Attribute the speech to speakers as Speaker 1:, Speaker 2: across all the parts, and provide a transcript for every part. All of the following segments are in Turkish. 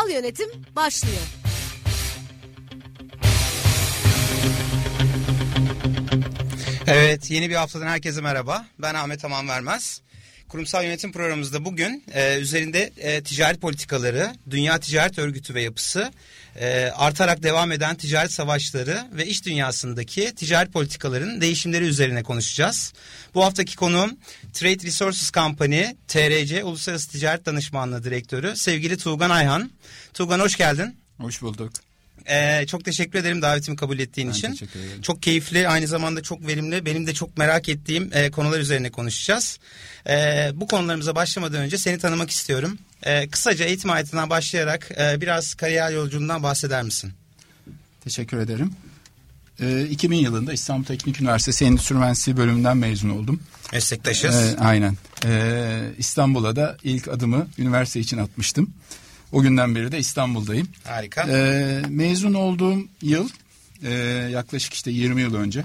Speaker 1: Kurumsal yönetim başlıyor.
Speaker 2: Evet yeni bir haftadan herkese merhaba. Ben Ahmet Aman Vermez. Kurumsal yönetim programımızda bugün e, üzerinde e, ticaret politikaları, Dünya Ticaret Örgütü ve yapısı, e, artarak devam eden ticaret savaşları ve iş dünyasındaki ticaret politikalarının değişimleri üzerine konuşacağız. Bu haftaki konuğum Trade Resources Company, TRC Uluslararası Ticaret Danışmanlığı Direktörü sevgili Tuğgan Ayhan. Tuğgan hoş geldin.
Speaker 3: Hoş bulduk.
Speaker 2: Ee, çok teşekkür ederim davetimi kabul ettiğin
Speaker 3: Ben
Speaker 2: için. Çok keyifli aynı zamanda çok verimli benim de çok merak ettiğim e, konular üzerine konuşacağız. E, bu konularımıza başlamadan önce seni tanımak istiyorum. E, kısaca eğitim hayatından başlayarak e, biraz kariyer yolculuğundan bahseder misin?
Speaker 3: Teşekkür ederim. Ee, 2000 yılında İstanbul Teknik Üniversitesi Endüstri Mühendisliği bölümünden mezun oldum.
Speaker 2: Meslektaşız.
Speaker 3: Ee, aynen. Ee, İstanbul'a da ilk adımı üniversite için atmıştım. O günden beri de İstanbul'dayım.
Speaker 2: Harika.
Speaker 3: Ee, mezun olduğum yıl e, yaklaşık işte 20 yıl önce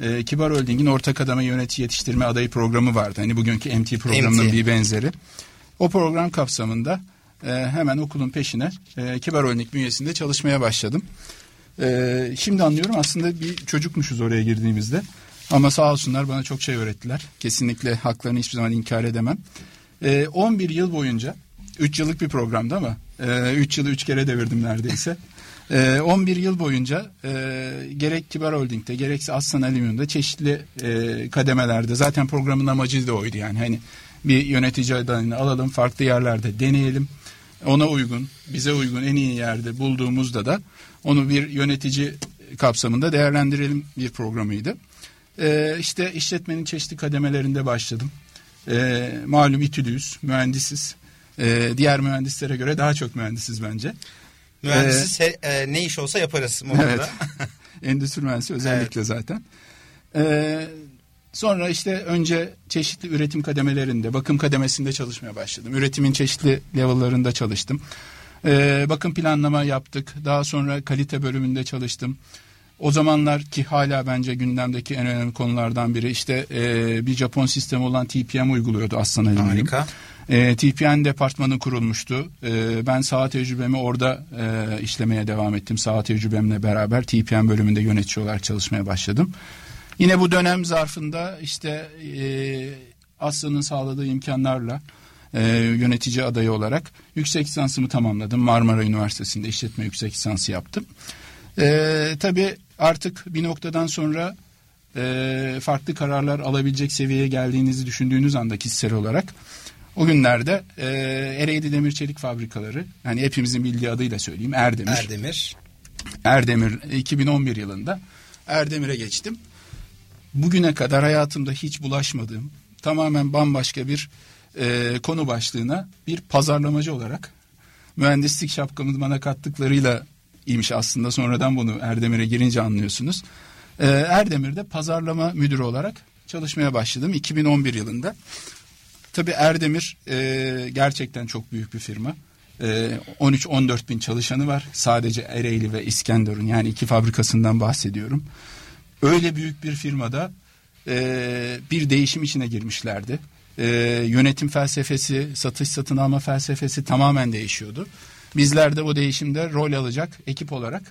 Speaker 3: e, Kibar Holding'in ortak adama yönetici yetiştirme adayı programı vardı. Hani bugünkü MT programının
Speaker 2: MT.
Speaker 3: bir benzeri. O program kapsamında e, hemen okulun peşine e, Kibar Holding bünyesinde çalışmaya başladım. E, şimdi anlıyorum aslında bir çocukmuşuz oraya girdiğimizde. Ama sağ olsunlar bana çok şey öğrettiler. Kesinlikle haklarını hiçbir zaman inkar edemem. E, 11 yıl boyunca 3 yıllık bir programdı ama 3 yılı 3 kere devirdim neredeyse. E, 11 yıl boyunca e, gerek Kibar Holding'de gerekse Aslan Alüminyum'da çeşitli e, kademelerde zaten programın amacı da oydu yani hani bir yönetici adayını alalım farklı yerlerde deneyelim ona uygun bize uygun en iyi yerde bulduğumuzda da onu bir yönetici kapsamında değerlendirelim bir programıydı. E, işte işletmenin çeşitli kademelerinde başladım. E, malum İTÜ'lüyüz, mühendisiz. E, diğer mühendislere göre daha çok mühendisiz bence.
Speaker 2: Mühendisiz he- e, ne iş olsa yaparız.
Speaker 3: Evet. Endüstri mühendisi özellikle zaten. Ee, sonra işte önce çeşitli üretim kademelerinde, bakım kademesinde çalışmaya başladım. Üretimin çeşitli level'larında çalıştım. Ee, bakım planlama yaptık. Daha sonra kalite bölümünde çalıştım. O zamanlar ki hala bence gündemdeki en önemli konulardan biri işte e, bir Japon sistemi olan TPM uyguluyordu Aslan Alüminyum.
Speaker 2: Harika.
Speaker 3: E, TPN departmanı kurulmuştu. E, ben saha tecrübemi orada e, işlemeye devam ettim. Saha tecrübemle beraber TPN bölümünde yönetici olarak çalışmaya başladım. Yine bu dönem zarfında işte e, Aslı'nın sağladığı imkanlarla e, yönetici adayı olarak yüksek lisansımı tamamladım. Marmara Üniversitesi'nde işletme yüksek lisansı yaptım. E, tabii artık bir noktadan sonra e, farklı kararlar alabilecek seviyeye geldiğinizi düşündüğünüz anda kişisel olarak o günlerde e, Ereğli Demir Çelik Fabrikaları yani hepimizin bildiği adıyla söyleyeyim Erdemir.
Speaker 2: Erdemir.
Speaker 3: Erdemir 2011 yılında Erdemir'e geçtim. Bugüne kadar hayatımda hiç bulaşmadığım tamamen bambaşka bir e, konu başlığına bir pazarlamacı olarak mühendislik şapkamı bana kattıklarıyla iyiymiş aslında sonradan bunu Erdemir'e girince anlıyorsunuz. E, Erdemir'de pazarlama müdürü olarak çalışmaya başladım 2011 yılında. Tabii Erdemir e, gerçekten çok büyük bir firma. E, 13-14 bin çalışanı var. Sadece Ereğli ve İskenderun yani iki fabrikasından bahsediyorum. Öyle büyük bir firmada e, bir değişim içine girmişlerdi. E, yönetim felsefesi, satış satın alma felsefesi tamamen değişiyordu. Bizler de o değişimde rol alacak ekip olarak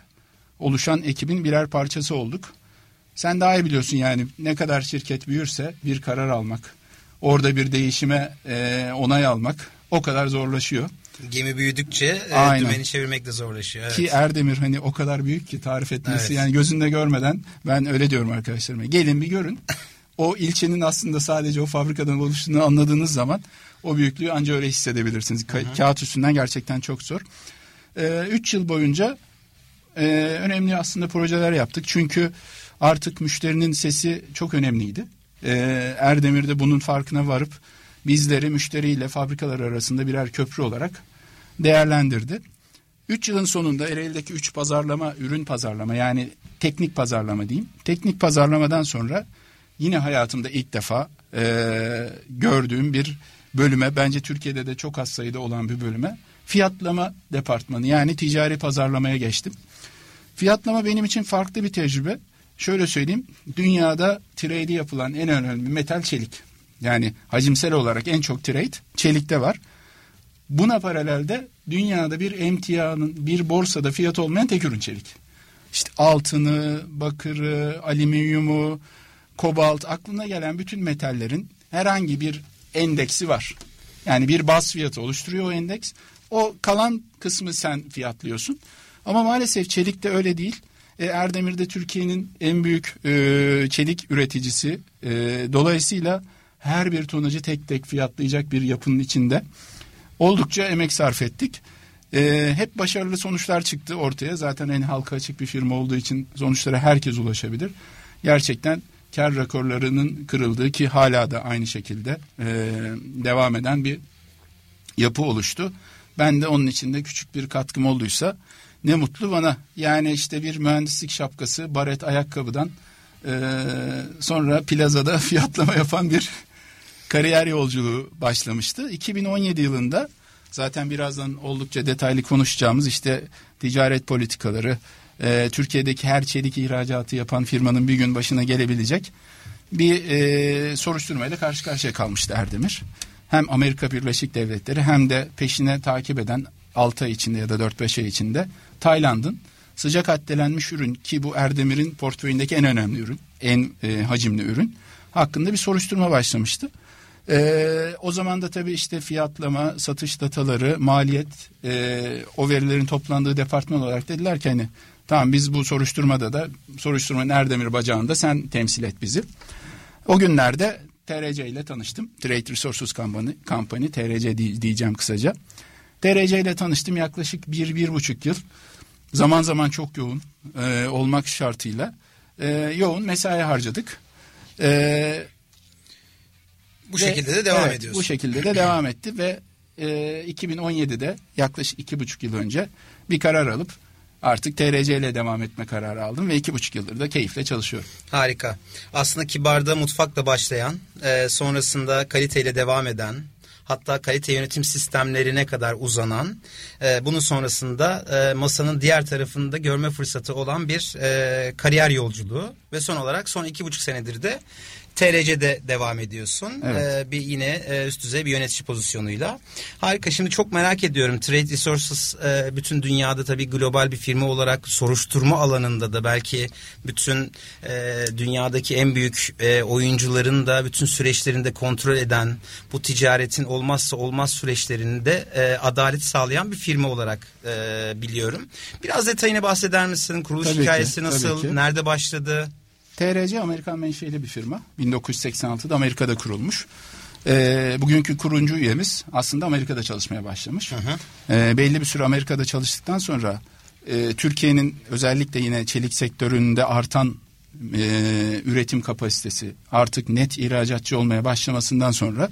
Speaker 3: oluşan ekibin birer parçası olduk. Sen daha iyi biliyorsun yani ne kadar şirket büyürse bir karar almak, orada bir değişime e, onay almak o kadar zorlaşıyor.
Speaker 2: Gemi büyüdükçe e,
Speaker 3: Aynen.
Speaker 2: dümeni çevirmek de zorlaşıyor. Evet.
Speaker 3: Ki Erdemir hani o kadar büyük ki tarif etmesi
Speaker 2: Evet.
Speaker 3: yani gözünde görmeden ben öyle diyorum arkadaşlarıma. Gelin bir görün. O ilçenin aslında sadece o fabrikadan oluştuğunu anladığınız zaman o büyüklüğü ancak öyle hissedebilirsiniz. Ka- kağıt üstünden gerçekten çok zor. Ee, üç yıl boyunca e, önemli aslında projeler yaptık. Çünkü artık müşterinin sesi çok önemliydi. Ee, Erdemir de bunun farkına varıp bizleri müşteriyle fabrikalar arasında birer köprü olarak değerlendirdi. 3 yılın sonunda Ereğli'deki 3 pazarlama, ürün pazarlama yani teknik pazarlama diyeyim. Teknik pazarlamadan sonra yine hayatımda ilk defa e, gördüğüm bir bölüme bence Türkiye'de de çok az sayıda olan bir bölüme fiyatlama departmanı yani ticari pazarlamaya geçtim. Fiyatlama benim için farklı bir tecrübe. Şöyle söyleyeyim dünyada trade yapılan en önemli metal çelik. Yani hacimsel olarak en çok trade çelikte var. Buna paralelde dünyada bir emtianın bir borsada fiyat olmayan tek ürün çelik. İşte altını, bakırı, alüminyumu, kobalt aklına gelen bütün metallerin herhangi bir endeksi var. Yani bir baz fiyatı oluşturuyor o endeks. O kalan kısmı sen fiyatlıyorsun. Ama maalesef çelik de öyle değil. E, Erdemir'de Türkiye'nin en büyük e, çelik üreticisi. E, dolayısıyla her bir tonacı tek tek fiyatlayacak bir yapının içinde oldukça emek sarf ettik. E, hep başarılı sonuçlar çıktı ortaya. Zaten en halka açık bir firma olduğu için sonuçlara herkes ulaşabilir. Gerçekten kar rekorlarının kırıldığı ki hala da aynı şekilde e, devam eden bir yapı oluştu. Ben de onun içinde küçük bir katkım olduysa ne mutlu bana. Yani işte bir mühendislik şapkası, baret ayakkabıdan e, sonra plazada fiyatlama yapan bir kariyer yolculuğu başlamıştı. 2017 yılında zaten birazdan oldukça detaylı konuşacağımız işte ticaret politikaları, e, Türkiye'deki her çelik ihracatı yapan firmanın bir gün başına gelebilecek bir e, soruşturmayla karşı karşıya kalmıştı Erdemir. Hem Amerika Birleşik Devletleri hem de peşine takip eden 6 ay içinde ya da 4-5 ay içinde Tayland'ın sıcak haddelenmiş ürün ki bu Erdemir'in portföyündeki en önemli ürün, en e, hacimli ürün hakkında bir soruşturma başlamıştı. Ee, o zaman da tabii işte fiyatlama, satış dataları, maliyet, e, o verilerin toplandığı departman olarak dediler ki hani tamam biz bu soruşturmada da soruşturmanın Erdemir bacağında sen temsil et bizi. O günlerde TRC ile tanıştım. Trade Resources Company, Company TRC diyeceğim kısaca. TRC ile tanıştım yaklaşık bir, bir buçuk yıl. Zaman zaman çok yoğun e, olmak şartıyla e, yoğun mesai harcadık.
Speaker 2: E, bu ve, şekilde de devam
Speaker 3: evet,
Speaker 2: ediyorsun.
Speaker 3: Bu şekilde de devam etti ve e, 2017'de yaklaşık iki buçuk yıl önce bir karar alıp artık TRC ile devam etme kararı aldım ve iki buçuk yıldır da keyifle çalışıyorum.
Speaker 2: Harika. Aslında kibarda mutfakla başlayan, e, sonrasında kaliteyle devam eden, hatta kalite yönetim sistemlerine kadar uzanan, e, bunun sonrasında e, masanın diğer tarafında görme fırsatı olan bir e, kariyer yolculuğu ve son olarak son iki buçuk senedir de TRC'de devam ediyorsun. Evet. Ee, bir yine e, üst düzey bir yönetici pozisyonuyla. Harika. Şimdi çok merak ediyorum. Trade Resources e, bütün dünyada tabii global bir firma olarak soruşturma alanında da belki bütün e, dünyadaki en büyük e, oyuncuların da bütün süreçlerinde kontrol eden bu ticaretin olmazsa olmaz süreçlerinde e, adalet sağlayan bir firma olarak e, biliyorum. Biraz detayını bahseder misin? Kuruluş tabii hikayesi ki, nasıl? Nerede başladı?
Speaker 3: TRC Amerikan menşeli bir firma. 1986'da Amerika'da kurulmuş. E, bugünkü kurucu üyemiz aslında Amerika'da çalışmaya başlamış. Hı hı. E, belli bir süre Amerika'da çalıştıktan sonra e, Türkiye'nin özellikle yine çelik sektöründe artan e, üretim kapasitesi artık net ihracatçı olmaya başlamasından sonra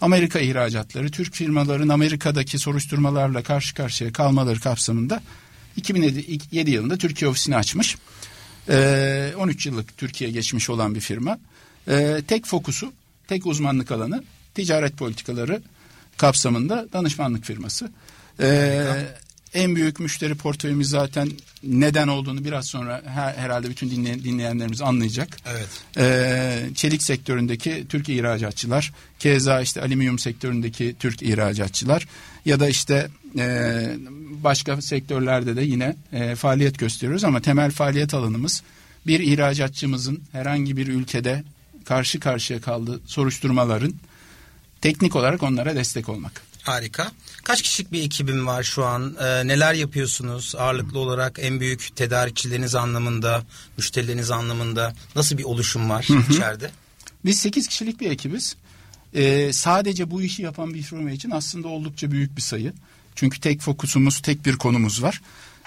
Speaker 3: Amerika ihracatları Türk firmaların Amerika'daki soruşturmalarla karşı karşıya kalmaları kapsamında 2007 yılında Türkiye ofisini açmış. 13 ee, yıllık Türkiye geçmiş olan bir firma. Ee, tek fokusu, tek uzmanlık alanı ticaret politikaları kapsamında danışmanlık firması. Ee, en büyük müşteri portföyümüz zaten neden olduğunu biraz sonra her, herhalde bütün dinleyen, dinleyenlerimiz anlayacak.
Speaker 2: Evet.
Speaker 3: Ee, çelik sektöründeki Türk ihracatçılar, keza işte alüminyum sektöründeki Türk ihracatçılar ya da işte e, başka sektörlerde de yine e, faaliyet gösteriyoruz ama temel faaliyet alanımız bir ihracatçımızın herhangi bir ülkede karşı karşıya kaldığı soruşturmaların teknik olarak onlara destek olmak.
Speaker 2: Harika. Kaç kişilik bir ekibim var şu an? Ee, neler yapıyorsunuz? Ağırlıklı olarak en büyük tedarikçileriniz anlamında, müşterileriniz anlamında nasıl bir oluşum var hı hı. içeride?
Speaker 3: Biz 8 kişilik bir ekibiz. Ee, sadece bu işi yapan bir firma için aslında oldukça büyük bir sayı. Çünkü tek fokusumuz, tek bir konumuz var.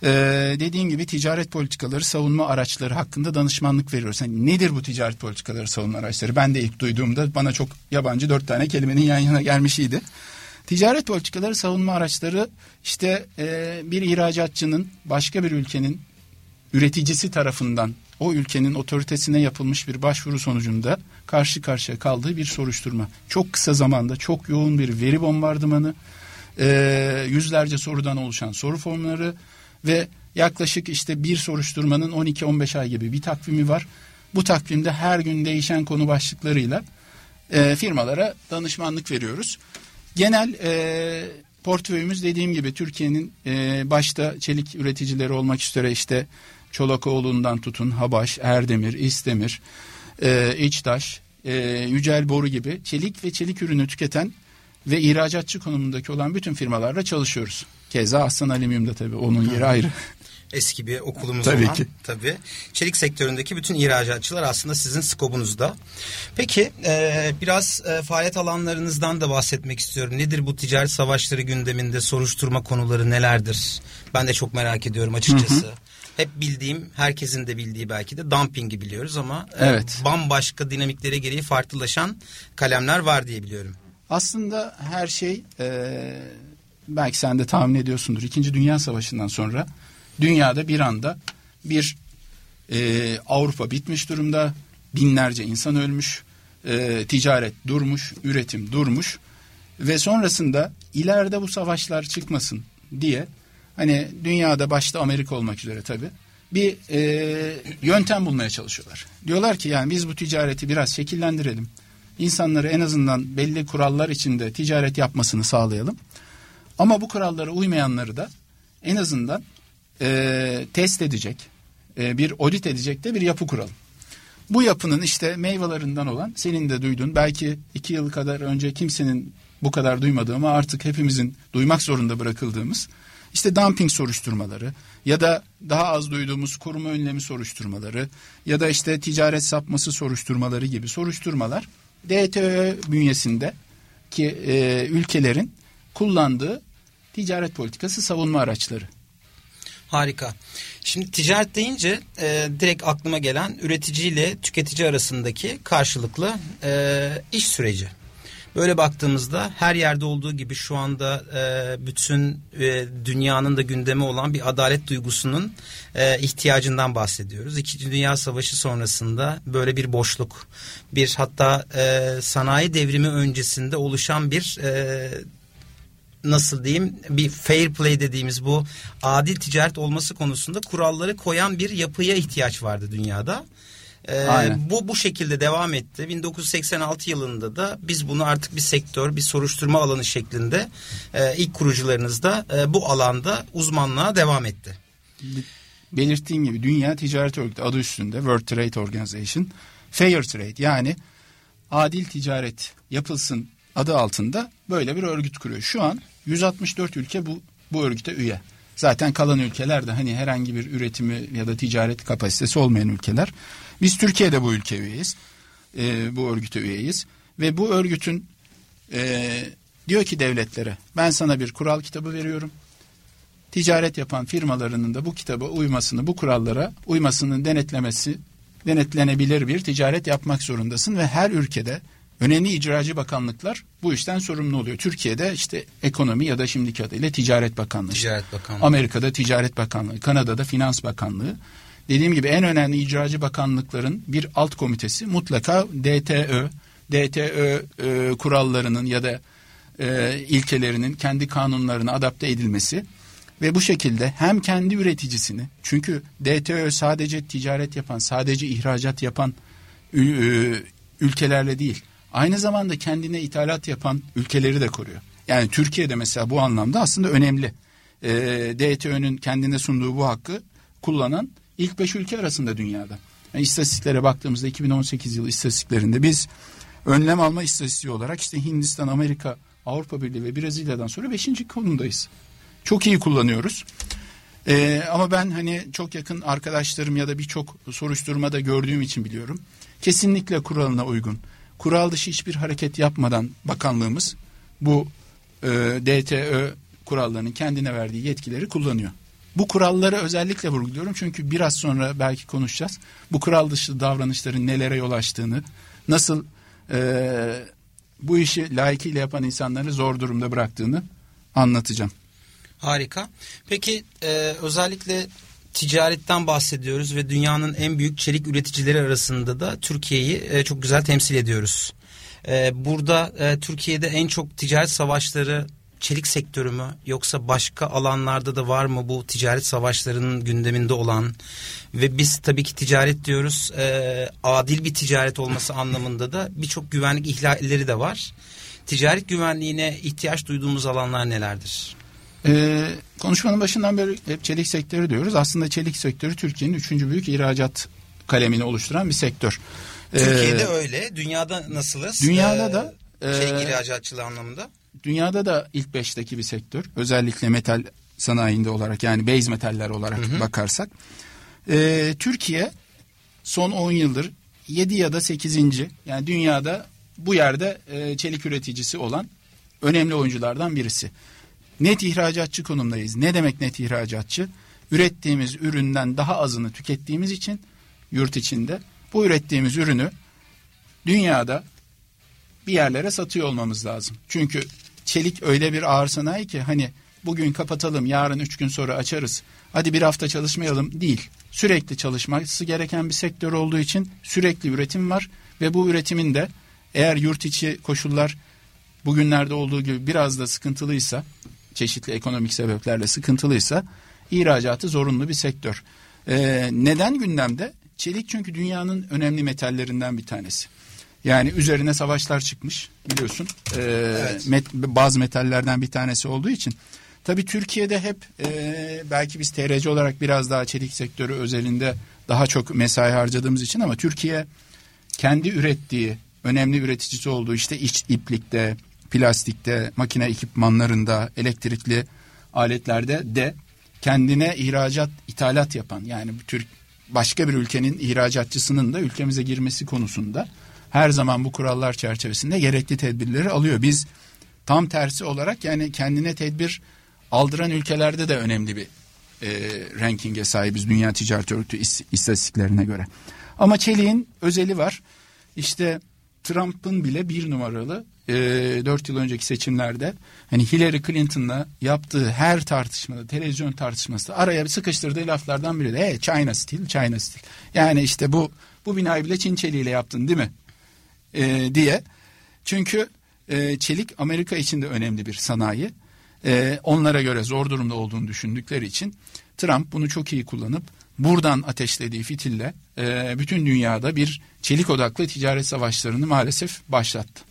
Speaker 3: Ee, dediğim gibi ticaret politikaları, savunma araçları hakkında danışmanlık veriyoruz. Yani nedir bu ticaret politikaları, savunma araçları? Ben de ilk duyduğumda bana çok yabancı dört tane kelimenin yan yana gelmişiydi. Ticaret politikaları savunma araçları işte e, bir ihracatçının başka bir ülkenin üreticisi tarafından o ülkenin otoritesine yapılmış bir başvuru sonucunda karşı karşıya kaldığı bir soruşturma. Çok kısa zamanda çok yoğun bir veri bombardımanı, e, yüzlerce sorudan oluşan soru formları ve yaklaşık işte bir soruşturmanın 12-15 ay gibi bir takvimi var. Bu takvimde her gün değişen konu başlıklarıyla e, firmalara danışmanlık veriyoruz. Genel e, portföyümüz dediğim gibi Türkiye'nin başta çelik üreticileri olmak üzere işte Çolakoğlu'ndan tutun Habaş, Erdemir, İstemir, e, İçtaş, e, Yücel Boru gibi çelik ve çelik ürünü tüketen ve ihracatçı konumundaki olan bütün firmalarla çalışıyoruz. Keza Aslan Alüminyum'da tabii onun yeri ayrı.
Speaker 2: Eski bir okulumuz
Speaker 3: Tabii
Speaker 2: olan.
Speaker 3: ki.
Speaker 2: Tabii. Çelik sektöründeki bütün ihracatçılar aslında sizin skobunuzda. Peki e, biraz e, faaliyet alanlarınızdan da bahsetmek istiyorum. Nedir bu ticaret savaşları gündeminde soruşturma konuları nelerdir? Ben de çok merak ediyorum açıkçası. Hep bildiğim, herkesin de bildiği belki de dumpingi biliyoruz ama e,
Speaker 3: Evet.
Speaker 2: bambaşka dinamiklere gereği farklılaşan kalemler var diye biliyorum.
Speaker 3: Aslında her şey e, belki sen de tahmin ediyorsundur. İkinci Dünya Savaşı'ndan sonra dünyada bir anda bir e, Avrupa bitmiş durumda. Binlerce insan ölmüş. e, ticaret durmuş, üretim durmuş. Ve sonrasında ileride bu savaşlar çıkmasın diye hani dünyada başta Amerika olmak üzere tabii bir e, yöntem bulmaya çalışıyorlar. Diyorlar ki yani biz bu ticareti biraz şekillendirelim. İnsanları en azından belli kurallar içinde ticaret yapmasını sağlayalım. Ama bu kurallara uymayanları da en azından e, test edecek, e, bir audit edecek de bir yapı kuralım. Bu yapının işte meyvelerinden olan senin de duyduğun belki iki yıl kadar önce kimsenin bu kadar duymadığı ama artık hepimizin duymak zorunda bırakıldığımız işte dumping soruşturmaları ya da daha az duyduğumuz koruma önlemi soruşturmaları ya da işte ticaret sapması soruşturmaları gibi soruşturmalar DTÖ bünyesinde ki e, ülkelerin kullandığı ticaret politikası savunma araçları.
Speaker 2: Harika. Şimdi ticaret deyince e, direkt aklıma gelen üreticiyle tüketici arasındaki karşılıklı e, iş süreci. Böyle baktığımızda her yerde olduğu gibi şu anda e, bütün e, dünyanın da gündemi olan bir adalet duygusunun e, ihtiyacından bahsediyoruz. İkinci Dünya Savaşı sonrasında böyle bir boşluk, bir hatta e, sanayi devrimi öncesinde oluşan bir e, nasıl diyeyim bir fair play dediğimiz bu adil ticaret olması konusunda kuralları koyan bir yapıya ihtiyaç vardı dünyada. Ee,
Speaker 3: Aynen.
Speaker 2: bu bu şekilde devam etti. 1986 yılında da biz bunu artık bir sektör, bir soruşturma alanı şeklinde e, ilk kurucularınız da e, bu alanda uzmanlığa devam etti.
Speaker 3: belirttiğim gibi Dünya Ticaret Örgütü adı üstünde World Trade Organization Fair Trade yani adil ticaret yapılsın adı altında böyle bir örgüt kuruyor. Şu an 164 ülke bu bu örgüte üye. Zaten kalan ülkeler de hani herhangi bir üretimi ya da ticaret kapasitesi olmayan ülkeler. Biz Türkiye'de bu ülke üyeyiz. Ee, bu örgüte üyeyiz. Ve bu örgütün e, diyor ki devletlere ben sana bir kural kitabı veriyorum ticaret yapan firmalarının da bu kitaba uymasını, bu kurallara uymasının denetlemesi, denetlenebilir bir ticaret yapmak zorundasın ve her ülkede önemli icracı bakanlıklar bu işten sorumlu oluyor. Türkiye'de işte ekonomi ya da şimdiki adıyla ticaret bakanlığı.
Speaker 2: Ticaret Bakanlığı.
Speaker 3: Amerika'da ticaret bakanlığı, Kanada'da finans bakanlığı. Dediğim gibi en önemli icracı bakanlıkların bir alt komitesi mutlaka DTÖ, DTÖ e, kurallarının ya da e, ilkelerinin kendi kanunlarına adapte edilmesi ve bu şekilde hem kendi üreticisini çünkü DTÖ sadece ticaret yapan, sadece ihracat yapan e, ülkelerle değil, aynı zamanda kendine ithalat yapan ülkeleri de koruyor. Yani Türkiye'de mesela bu anlamda aslında önemli. E, DTÖ'nün kendine sunduğu bu hakkı kullanan ilk beş ülke arasında dünyada. Yani istatistiklere baktığımızda 2018 yılı istatistiklerinde biz önlem alma istatistiği olarak işte Hindistan, Amerika, Avrupa Birliği ve Brezilya'dan sonra beşinci konumdayız. Çok iyi kullanıyoruz. Ee, ama ben hani çok yakın arkadaşlarım ya da birçok soruşturmada gördüğüm için biliyorum. Kesinlikle kuralına uygun. Kural dışı hiçbir hareket yapmadan bakanlığımız bu e, DTÖ kurallarının kendine verdiği yetkileri kullanıyor. Bu kuralları özellikle vurguluyorum çünkü biraz sonra belki konuşacağız. Bu kural dışı davranışların nelere yol açtığını, nasıl e, bu işi layıkıyla yapan insanları zor durumda bıraktığını anlatacağım.
Speaker 2: Harika. Peki e, özellikle ticaretten bahsediyoruz ve dünyanın en büyük çelik üreticileri arasında da Türkiye'yi e, çok güzel temsil ediyoruz. E, burada e, Türkiye'de en çok ticaret savaşları çelik sektörü mü yoksa başka alanlarda da var mı bu ticaret savaşlarının gündeminde olan ve biz tabii ki ticaret diyoruz e, adil bir ticaret olması anlamında da birçok güvenlik ihlalleri de var. Ticaret güvenliğine ihtiyaç duyduğumuz alanlar nelerdir?
Speaker 3: Ee, konuşmanın başından beri hep çelik sektörü diyoruz. Aslında çelik sektörü Türkiye'nin üçüncü büyük ihracat kalemini oluşturan bir sektör.
Speaker 2: Türkiye'de ee, öyle. Dünyada nasılız?
Speaker 3: Dünyada da
Speaker 2: çelik e, ihracatçılığı anlamında.
Speaker 3: Dünyada da ilk beşteki bir sektör. Özellikle metal sanayinde olarak yani base metaller olarak hı hı. bakarsak. Ee, Türkiye son 10 yıldır 7 ya da 8. yani dünyada bu yerde e, çelik üreticisi olan önemli oyunculardan birisi. Net ihracatçı konumdayız. Ne demek net ihracatçı? Ürettiğimiz üründen daha azını tükettiğimiz için yurt içinde bu ürettiğimiz ürünü dünyada bir yerlere satıyor olmamız lazım. Çünkü çelik öyle bir ağır sanayi ki hani bugün kapatalım yarın üç gün sonra açarız. Hadi bir hafta çalışmayalım değil. Sürekli çalışması gereken bir sektör olduğu için sürekli üretim var ve bu üretimin de eğer yurt içi koşullar bugünlerde olduğu gibi biraz da sıkıntılıysa çeşitli ekonomik sebeplerle sıkıntılıysa ihracatı zorunlu bir sektör. Ee, neden gündemde? Çelik çünkü dünyanın önemli metallerinden bir tanesi. Yani üzerine savaşlar çıkmış biliyorsun. Ee, evet. met, bazı metallerden bir tanesi olduğu için. Tabii Türkiye'de hep e, belki biz TRC olarak biraz daha çelik sektörü özelinde daha çok mesai harcadığımız için ama Türkiye kendi ürettiği önemli üreticisi olduğu işte iç iplikte, plastikte, makine ekipmanlarında, elektrikli aletlerde de kendine ihracat, ithalat yapan yani Türk başka bir ülkenin ihracatçısının da ülkemize girmesi konusunda her zaman bu kurallar çerçevesinde gerekli tedbirleri alıyor. Biz tam tersi olarak yani kendine tedbir aldıran ülkelerde de önemli bir e, rankinge sahibiz Dünya Ticaret Örgütü istatistiklerine göre. Ama çeliğin özeli var. İşte Trump'ın bile bir numaralı e, 4 yıl önceki seçimlerde hani Hillary Clinton'la yaptığı her tartışmada televizyon tartışması araya bir sıkıştırdığı laflardan biri de hey, China Steel, China Steel. Yani işte bu bu binayı bile Çin çeliğiyle yaptın değil mi? E, diye. Çünkü e, çelik Amerika için de önemli bir sanayi. E, onlara göre zor durumda olduğunu düşündükleri için Trump bunu çok iyi kullanıp buradan ateşlediği fitille e, bütün dünyada bir çelik odaklı ticaret savaşlarını maalesef başlattı.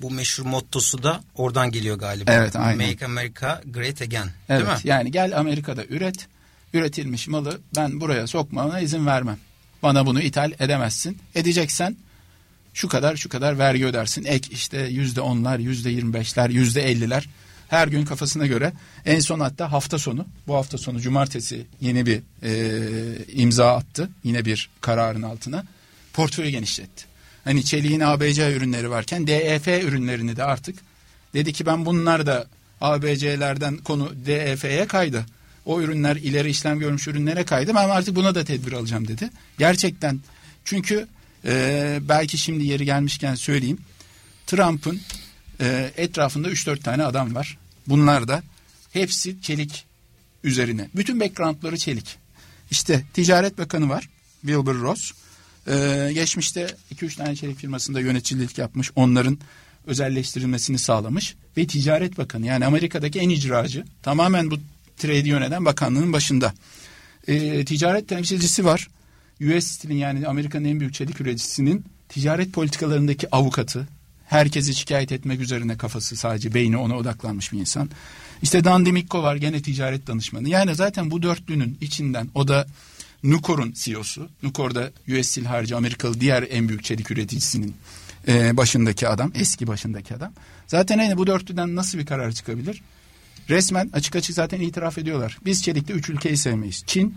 Speaker 2: Bu meşhur mottosu da oradan geliyor galiba.
Speaker 3: Evet aynen.
Speaker 2: Make America Great Again
Speaker 3: evet, değil mi? Yani gel Amerika'da üret, üretilmiş malı ben buraya sokmana izin vermem. Bana bunu ithal edemezsin. Edeceksen şu kadar şu kadar vergi ödersin. Ek işte yüzde onlar, yüzde yirmi beşler, yüzde elliler her gün kafasına göre. En son hatta hafta sonu bu hafta sonu cumartesi yeni bir e, imza attı. Yine bir kararın altına portföyü genişletti. Hani çeliğin ABC ürünleri varken DEF ürünlerini de artık dedi ki ben bunlar da ABC'lerden konu DEF'ye kaydı. O ürünler ileri işlem görmüş ürünlere kaydı. Ben artık buna da tedbir alacağım dedi. Gerçekten çünkü e, belki şimdi yeri gelmişken söyleyeyim. Trump'ın e, etrafında 3-4 tane adam var. Bunlar da hepsi çelik üzerine. Bütün backgroundları çelik. İşte Ticaret Bakanı var. Wilbur Ross. Ee, geçmişte 2-3 tane çelik firmasında yöneticilik yapmış. Onların özelleştirilmesini sağlamış. Ve Ticaret Bakanı yani Amerika'daki en icracı. Tamamen bu trade yöneten bakanlığın başında. Ee, ticaret temsilcisi var. US Steel'in yani Amerika'nın en büyük çelik üreticisinin ticaret politikalarındaki avukatı. Herkesi şikayet etmek üzerine kafası sadece beyni ona odaklanmış bir insan. İşte Dan Dimikko var gene ticaret danışmanı. Yani zaten bu dörtlünün içinden o da Nukor'un CEO'su. Nukor da US Steel harici Amerikalı diğer en büyük çelik üreticisinin e, başındaki adam. Eski başındaki adam. Zaten yani bu dörtlüden nasıl bir karar çıkabilir? Resmen açık açık zaten itiraf ediyorlar. Biz çelikte üç ülkeyi sevmeyiz. Çin,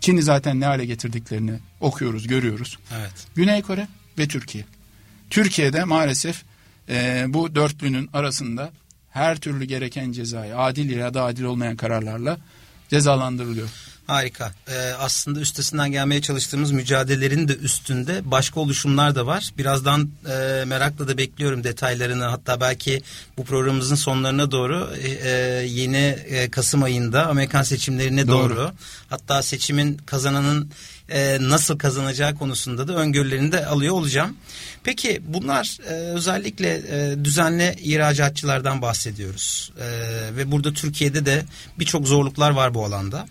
Speaker 3: Çin'i zaten ne hale getirdiklerini okuyoruz, görüyoruz.
Speaker 2: Evet.
Speaker 3: Güney Kore ve Türkiye. Türkiye'de maalesef e, bu dörtlünün arasında her türlü gereken cezayı adil ya da adil olmayan kararlarla cezalandırılıyor.
Speaker 2: Harika. Ee, aslında üstesinden gelmeye çalıştığımız mücadelelerin de üstünde başka oluşumlar da var. Birazdan e, merakla da bekliyorum detaylarını. Hatta belki bu programımızın sonlarına doğru e, e yeni e, Kasım ayında Amerikan seçimlerine doğru, doğru hatta seçimin kazananın e, nasıl kazanacağı konusunda da öngörülerini de alıyor olacağım. Peki bunlar e, özellikle e, düzenli ihracatçılardan bahsediyoruz. E, ve burada Türkiye'de de birçok zorluklar var bu alanda.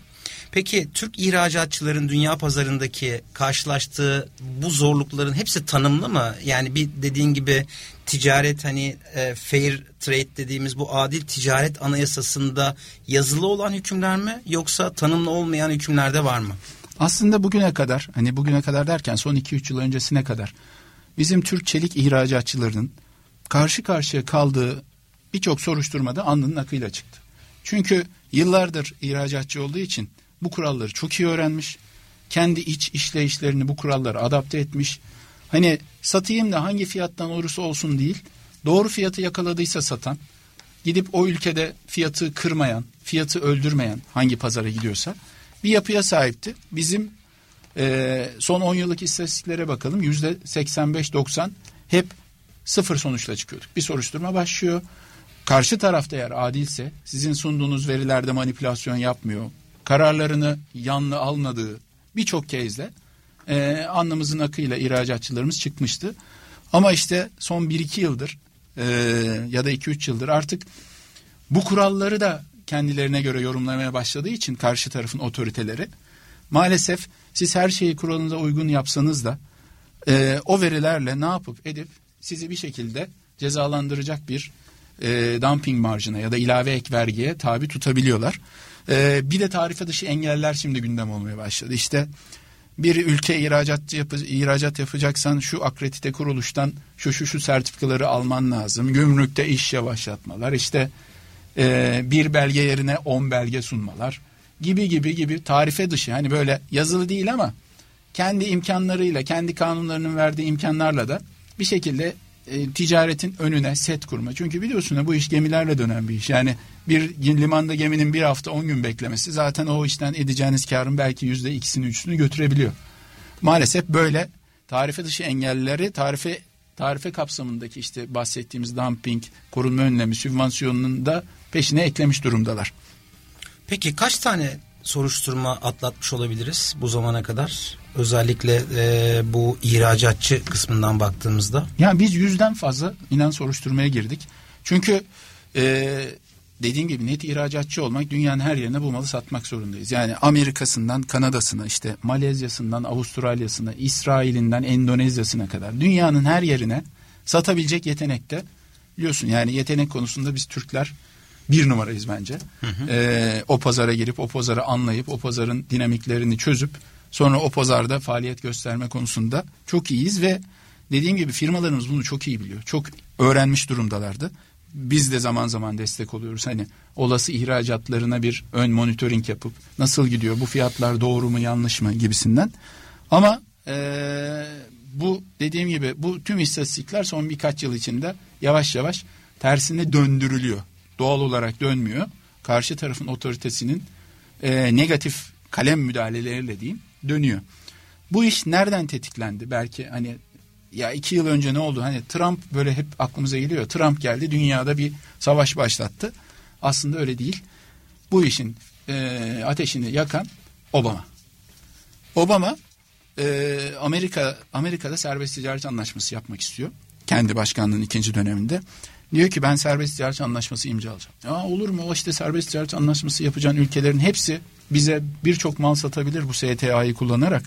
Speaker 2: Peki Türk ihracatçıların dünya pazarındaki karşılaştığı bu zorlukların hepsi tanımlı mı? Yani bir dediğin gibi ticaret hani e, fair trade dediğimiz bu adil ticaret anayasasında yazılı olan hükümler mi yoksa tanımlı olmayan hükümler de var mı?
Speaker 3: Aslında bugüne kadar hani bugüne kadar derken son 2-3 yıl öncesine kadar bizim Türk çelik ihracatçılarının karşı karşıya kaldığı birçok soruşturmada alnının akıyla çıktı. Çünkü yıllardır ihracatçı olduğu için bu kuralları çok iyi öğrenmiş. Kendi iç işleyişlerini bu kurallara adapte etmiş. Hani satayım da hangi fiyattan olursa olsun değil. Doğru fiyatı yakaladıysa satan, gidip o ülkede fiyatı kırmayan, fiyatı öldürmeyen hangi pazara gidiyorsa bir yapıya sahipti. Bizim e, son 10 yıllık istatistiklere bakalım. Yüzde 85-90 hep sıfır sonuçla çıkıyorduk. Bir soruşturma başlıyor. Karşı tarafta eğer adilse sizin sunduğunuz verilerde manipülasyon yapmıyor. Kararlarını yanlı almadığı birçok kezde e, anlamızın akıyla ihracatçılarımız çıkmıştı. Ama işte son 1-2 yıldır e, ya da 2-3 yıldır artık bu kuralları da kendilerine göre yorumlamaya başladığı için karşı tarafın otoriteleri maalesef siz her şeyi kuralınıza uygun yapsanız da e, o verilerle ne yapıp edip sizi bir şekilde cezalandıracak bir e, dumping marjına ya da ilave ek vergiye tabi tutabiliyorlar. E, bir de tarife dışı engeller şimdi gündem olmaya başladı. İşte bir ülke ihracat, yapı, ihracat yapacaksan şu akredite kuruluştan şu şu şu sertifikaları alman lazım. Gümrükte iş yavaşlatmalar işte e, bir belge yerine on belge sunmalar gibi gibi gibi tarife dışı hani böyle yazılı değil ama kendi imkanlarıyla kendi kanunlarının verdiği imkanlarla da bir şekilde e, ticaretin önüne set kurma. Çünkü biliyorsun bu iş gemilerle dönen bir iş. Yani bir limanda geminin bir hafta on gün beklemesi zaten o işten edeceğiniz karın belki yüzde ikisini üçünü götürebiliyor. Maalesef böyle tarife dışı engelleri tarife tarife kapsamındaki işte bahsettiğimiz dumping, korunma önlemi, sübvansiyonunun da peşine eklemiş durumdalar.
Speaker 2: Peki kaç tane soruşturma atlatmış olabiliriz bu zamana kadar? Özellikle e, bu ihracatçı kısmından baktığımızda.
Speaker 3: Yani biz yüzden fazla inan soruşturmaya girdik. Çünkü e, dediğim gibi net ihracatçı olmak dünyanın her yerine bu malı satmak zorundayız. Yani Amerika'sından Kanada'sına işte Malezya'sından Avustralya'sına İsrail'inden Endonezya'sına kadar dünyanın her yerine satabilecek yetenekte biliyorsun yani yetenek konusunda biz Türkler bir numarayız bence. Hı hı. Ee, o pazara girip o pazarı anlayıp o pazarın dinamiklerini çözüp sonra o pazarda faaliyet gösterme konusunda çok iyiyiz ve dediğim gibi firmalarımız bunu çok iyi biliyor. Çok öğrenmiş durumdalardı. Biz de zaman zaman destek oluyoruz. Hani olası ihracatlarına bir ön monitoring yapıp nasıl gidiyor bu fiyatlar doğru mu yanlış mı gibisinden. Ama ee, bu dediğim gibi bu tüm istatistikler son birkaç yıl içinde yavaş yavaş tersine döndürülüyor doğal olarak dönmüyor. Karşı tarafın otoritesinin e, negatif kalem müdahaleleriyle diyeyim dönüyor. Bu iş nereden tetiklendi? Belki hani ya iki yıl önce ne oldu? Hani Trump böyle hep aklımıza geliyor. Trump geldi dünyada bir savaş başlattı. Aslında öyle değil. Bu işin e, ateşini yakan Obama. Obama e, Amerika Amerika'da serbest ticaret anlaşması yapmak istiyor. Kendi başkanlığının ikinci döneminde. Diyor ki ben serbest ticaret anlaşması imzalayacağım. Ya olur mu o işte serbest ticaret anlaşması yapacağın ülkelerin hepsi bize birçok mal satabilir bu STA'yı kullanarak.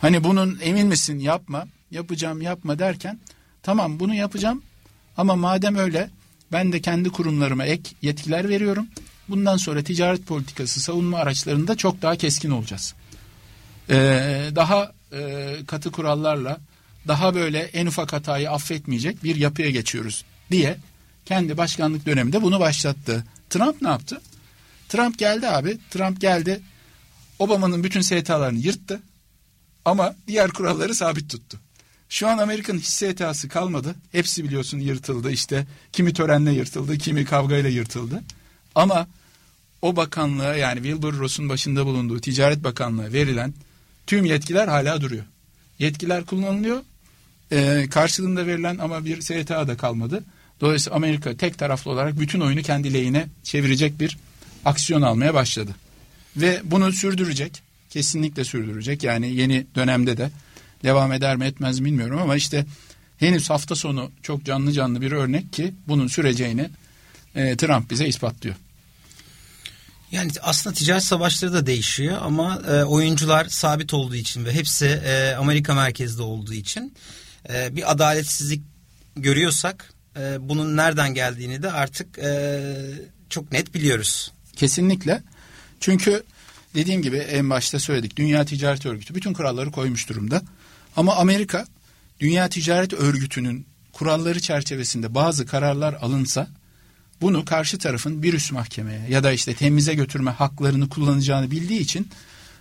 Speaker 3: Hani bunun emin misin yapma yapacağım yapma derken tamam bunu yapacağım ama madem öyle ben de kendi kurumlarıma ek yetkiler veriyorum. Bundan sonra ticaret politikası savunma araçlarında çok daha keskin olacağız. Ee, daha e, katı kurallarla daha böyle en ufak hatayı affetmeyecek bir yapıya geçiyoruz diye kendi başkanlık döneminde bunu başlattı. Trump ne yaptı? Trump geldi abi. Trump geldi. Obama'nın bütün STA'larını yırttı. Ama diğer kuralları sabit tuttu. Şu an Amerika'nın hiç STA'sı kalmadı. Hepsi biliyorsun yırtıldı işte. Kimi törenle yırtıldı, kimi kavgayla yırtıldı. Ama o bakanlığa yani Wilbur Ross'un başında bulunduğu Ticaret Bakanlığı verilen tüm yetkiler hala duruyor. Yetkiler kullanılıyor. Ee, karşılığında verilen ama bir STA da kalmadı. Dolayısıyla Amerika tek taraflı olarak bütün oyunu kendi lehine çevirecek bir aksiyon almaya başladı. Ve bunu sürdürecek. Kesinlikle sürdürecek. Yani yeni dönemde de devam eder mi etmez mi bilmiyorum ama işte henüz hafta sonu çok canlı canlı bir örnek ki bunun süreceğini e, Trump bize ispatlıyor.
Speaker 2: Yani aslında ticaret savaşları da değişiyor ama e, oyuncular sabit olduğu için ve hepsi e, Amerika merkezli olduğu için e, bir adaletsizlik görüyorsak e, bunun nereden geldiğini de artık e, çok net biliyoruz.
Speaker 3: Kesinlikle. Çünkü dediğim gibi en başta söyledik. Dünya Ticaret Örgütü bütün kuralları koymuş durumda. Ama Amerika Dünya Ticaret Örgütü'nün kuralları çerçevesinde bazı kararlar alınsa bunu karşı tarafın bir üst mahkemeye ya da işte temize götürme haklarını kullanacağını bildiği için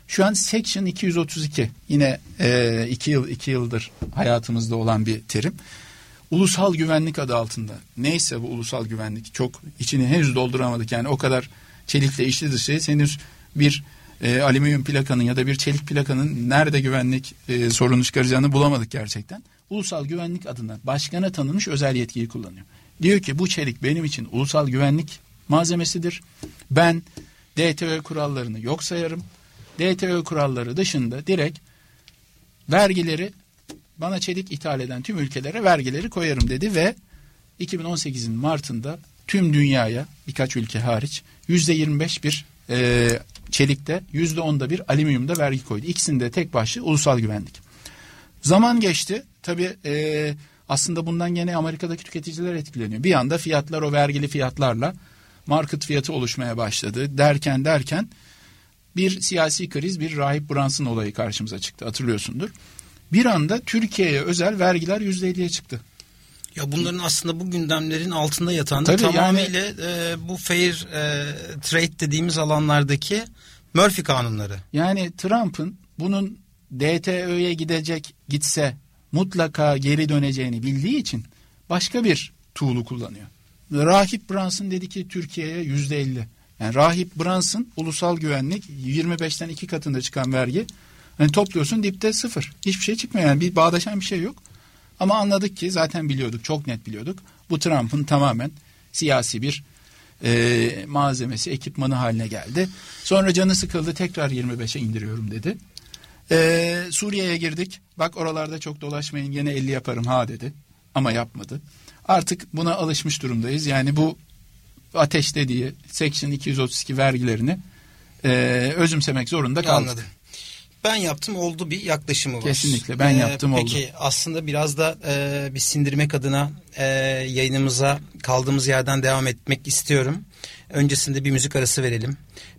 Speaker 3: şu an Section 232 yine e, iki yıl iki yıldır hayatımızda olan bir terim. Ulusal güvenlik adı altında. Neyse bu ulusal güvenlik çok içini henüz dolduramadık yani o kadar çelikle işli dışı henüz bir e, alüminyum plakanın ya da bir çelik plakanın nerede güvenlik e, sorunu çıkaracağını bulamadık gerçekten. Ulusal güvenlik adına başkana tanınmış özel yetkiyi kullanıyor. Diyor ki bu çelik benim için ulusal güvenlik malzemesidir. Ben DTÖ kurallarını yok sayarım. DTÖ kuralları dışında direkt vergileri bana çelik ithal eden tüm ülkelere vergileri koyarım dedi ve 2018'in Mart'ında tüm dünyaya birkaç ülke hariç yüzde 25 bir e, çelikte yüzde onda bir alüminyumda vergi koydu. İkisinde tek başlı ulusal güvenlik. Zaman geçti. Tabii e, aslında bundan gene Amerika'daki tüketiciler etkileniyor. Bir anda fiyatlar o vergili fiyatlarla market fiyatı oluşmaya başladı. Derken derken bir siyasi kriz, bir rahip Brunson olayı karşımıza çıktı hatırlıyorsundur. Bir anda Türkiye'ye özel vergiler yüzde elliye çıktı.
Speaker 2: Ya bunların aslında bu gündemlerin altında yatan da tamamıyla yani, e, bu fair e, trade dediğimiz alanlardaki Murphy kanunları.
Speaker 3: Yani Trump'ın bunun DTÖ'ye gidecek gitse mutlaka geri döneceğini bildiği için başka bir tool'u kullanıyor. Rahip Brunson dedi ki Türkiye'ye yüzde elli. Yani Rahip Brunson ulusal güvenlik 25'ten iki katında çıkan vergi. Hani topluyorsun dipte sıfır. Hiçbir şey çıkmıyor yani bir bağdaşan bir şey yok. Ama anladık ki zaten biliyorduk çok net biliyorduk. Bu Trump'ın tamamen siyasi bir e, malzemesi, ekipmanı haline geldi. Sonra canı sıkıldı tekrar 25'e indiriyorum dedi. E, Suriye'ye girdik. Bak oralarda çok dolaşmayın gene 50 yaparım ha dedi. Ama yapmadı. Artık buna alışmış durumdayız. Yani bu ateş dediği Section 232 vergilerini e, özümsemek zorunda kaldık. Anladım.
Speaker 2: Ben yaptım oldu bir yaklaşımı var.
Speaker 3: Kesinlikle ben ee, yaptım
Speaker 2: peki,
Speaker 3: oldu.
Speaker 2: Peki aslında biraz da e, bir sindirmek adına e, yayınımıza kaldığımız yerden devam etmek istiyorum. Öncesinde bir müzik arası verelim.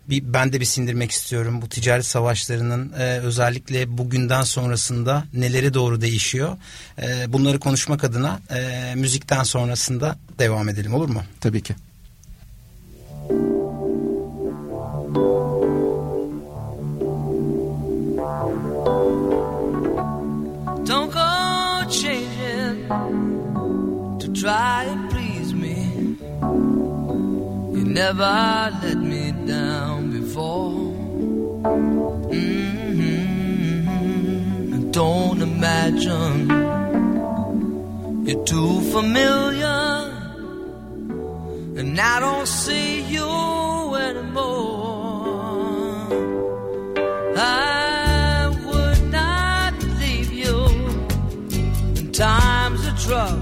Speaker 2: Bir, ben de bir sindirmek istiyorum bu ticaret savaşlarının e, özellikle bugünden sonrasında neleri doğru değişiyor. E, bunları konuşmak adına e, müzikten sonrasında devam edelim olur mu?
Speaker 3: Tabii ki. Try and please me. You never let me down before. Mm-hmm. Don't imagine you're too familiar, and I don't see you anymore. I would not leave you in times of trouble.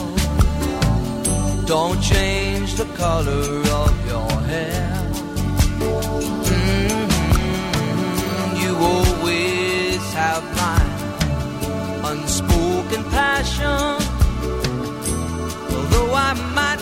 Speaker 3: Don't change the color of your hair. Mm-hmm. You always have my unspoken passion. Although I might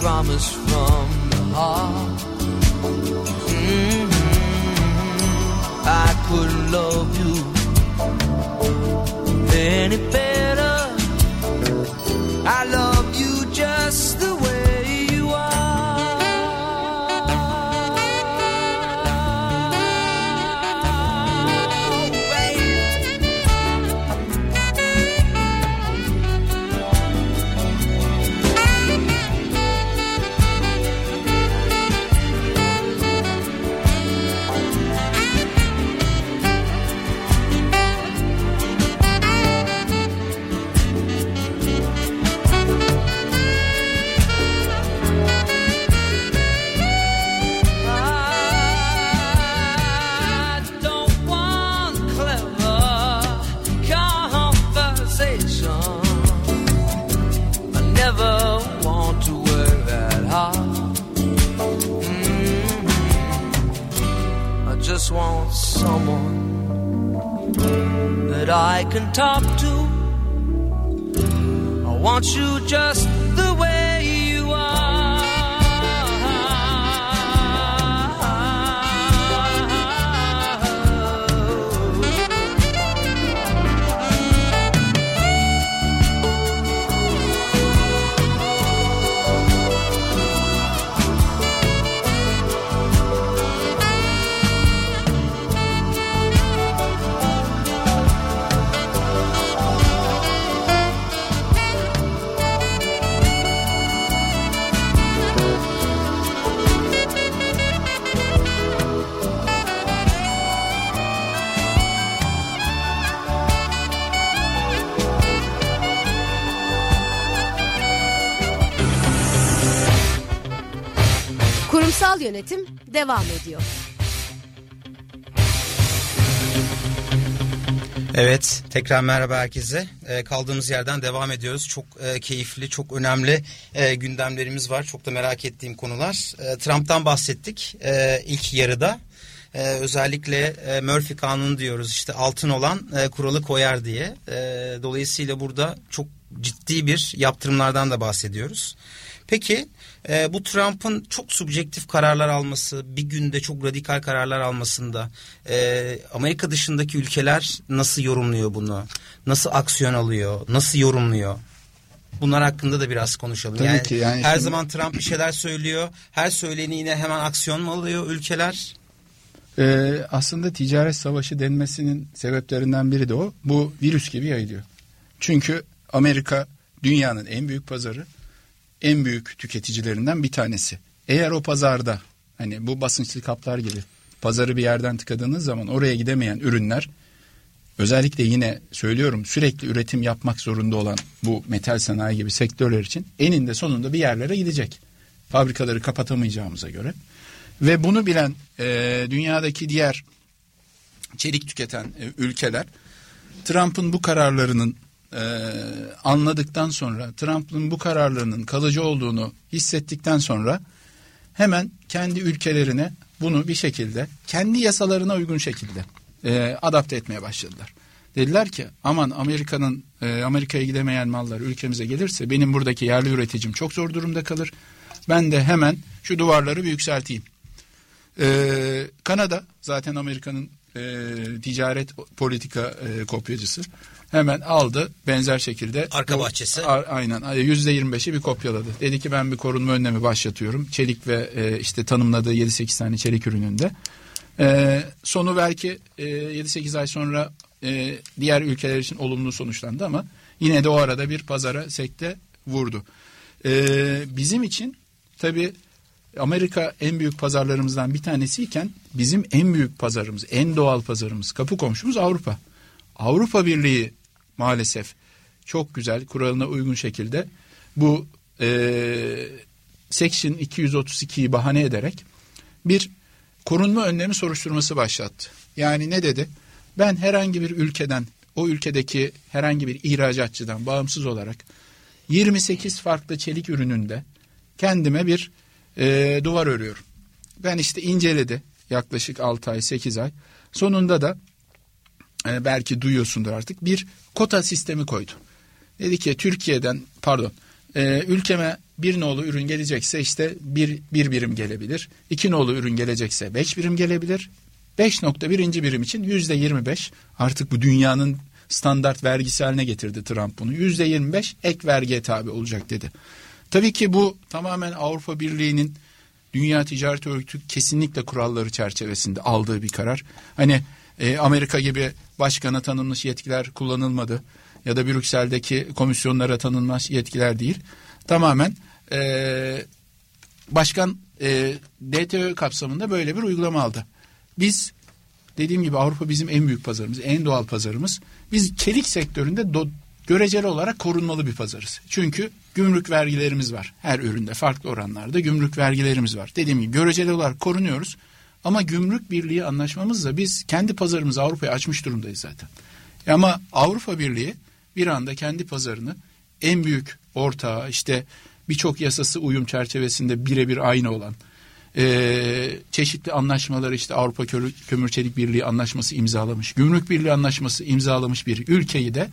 Speaker 4: promise
Speaker 1: Yönetim devam ediyor.
Speaker 2: Evet, tekrar merhaba herkese. Ee, kaldığımız yerden devam ediyoruz. Çok e, keyifli, çok önemli e, gündemlerimiz var. Çok da merak ettiğim konular. E, Trump'tan bahsettik e, ilk yarıda. E, özellikle e, Murphy kanunu diyoruz işte altın olan e, kuralı koyar diye. E, dolayısıyla burada çok ciddi bir yaptırımlardan da bahsediyoruz. Peki e, bu Trump'ın çok subjektif kararlar alması, bir günde çok radikal kararlar almasında e, Amerika dışındaki ülkeler nasıl yorumluyor bunu? Nasıl aksiyon alıyor? Nasıl yorumluyor? Bunlar hakkında da biraz konuşalım.
Speaker 3: Tabii
Speaker 2: yani,
Speaker 3: ki, yani
Speaker 2: her
Speaker 3: şimdi-
Speaker 2: zaman Trump bir şeyler söylüyor. Her söyleni yine hemen aksiyon mu alıyor ülkeler?
Speaker 3: Ee, aslında ticaret savaşı denmesinin sebeplerinden biri de o. Bu virüs gibi yayılıyor. Çünkü Amerika dünyanın en büyük pazarı, en büyük tüketicilerinden bir tanesi. Eğer o pazarda hani bu basınçlı kaplar gibi pazarı bir yerden tıkadığınız zaman oraya gidemeyen ürünler özellikle yine söylüyorum sürekli üretim yapmak zorunda olan bu metal sanayi gibi sektörler için eninde sonunda bir yerlere gidecek. Fabrikaları kapatamayacağımıza göre. Ve bunu bilen e, dünyadaki diğer çelik tüketen e, ülkeler Trump'ın bu kararlarının e, anladıktan sonra Trump'ın bu kararlarının kalıcı olduğunu hissettikten sonra hemen kendi ülkelerine bunu bir şekilde kendi yasalarına uygun şekilde e, adapte etmeye başladılar. Dediler ki aman Amerika'nın e, Amerika'ya gidemeyen mallar ülkemize gelirse benim buradaki yerli üreticim çok zor durumda kalır. Ben de hemen şu duvarları bir yükselteyim. Ee, Kanada zaten Amerika'nın e, ticaret politika e, kopyacısı. Hemen aldı benzer şekilde.
Speaker 2: Arka
Speaker 3: bu-
Speaker 2: bahçesi.
Speaker 3: A- aynen yüzde yirmi beşi bir kopyaladı. Dedi ki ben bir korunma önlemi başlatıyorum. Çelik ve e, işte tanımladığı 7-8 tane çelik ürününde. Ee, sonu belki e, 7-8 ay sonra e, diğer ülkeler için olumlu sonuçlandı ama yine de o arada bir pazara sekte vurdu. Ee, bizim için tabii Amerika en büyük pazarlarımızdan bir tanesiyken bizim en büyük pazarımız, en doğal pazarımız, kapı komşumuz Avrupa. Avrupa Birliği maalesef çok güzel kuralına uygun şekilde bu e, Section 232'yi bahane ederek bir korunma önlemi soruşturması başlattı. Yani ne dedi? Ben herhangi bir ülkeden, o ülkedeki herhangi bir ihracatçıdan bağımsız olarak 28 farklı çelik ürününde kendime bir e, duvar örüyorum. Ben işte inceledi yaklaşık 6 ay 8 ay. Sonunda da e, belki duyuyorsundur artık bir kota sistemi koydu. Dedi ki Türkiye'den pardon e, ülkeme bir nolu ürün gelecekse işte bir, bir birim gelebilir. İki nolu ürün gelecekse beş birim gelebilir. Beş nokta birinci birim için yüzde yirmi beş artık bu dünyanın standart vergisi haline getirdi Trump bunu. Yüzde yirmi beş ek vergiye tabi olacak dedi. Tabii ki bu tamamen Avrupa Birliği'nin Dünya Ticaret Örgütü kesinlikle kuralları çerçevesinde aldığı bir karar. Hani e, Amerika gibi başkana tanınmış yetkiler kullanılmadı ya da Brüksel'deki komisyonlara tanınmış yetkiler değil. Tamamen e, başkan e, DTÖ kapsamında böyle bir uygulama aldı. Biz dediğim gibi Avrupa bizim en büyük pazarımız, en doğal pazarımız. Biz çelik sektöründe do, göreceli olarak korunmalı bir pazarız. Çünkü gümrük vergilerimiz var. Her üründe farklı oranlarda gümrük vergilerimiz var. Dediğim gibi göreceli olarak korunuyoruz. Ama gümrük birliği anlaşmamızla biz kendi pazarımızı Avrupa'ya açmış durumdayız zaten. Ama Avrupa Birliği bir anda kendi pazarını en büyük ortağı işte birçok yasası uyum çerçevesinde birebir aynı olan e, çeşitli anlaşmaları işte Avrupa Kömür Çelik Birliği anlaşması imzalamış, Gümrük Birliği anlaşması imzalamış bir ülkeyi de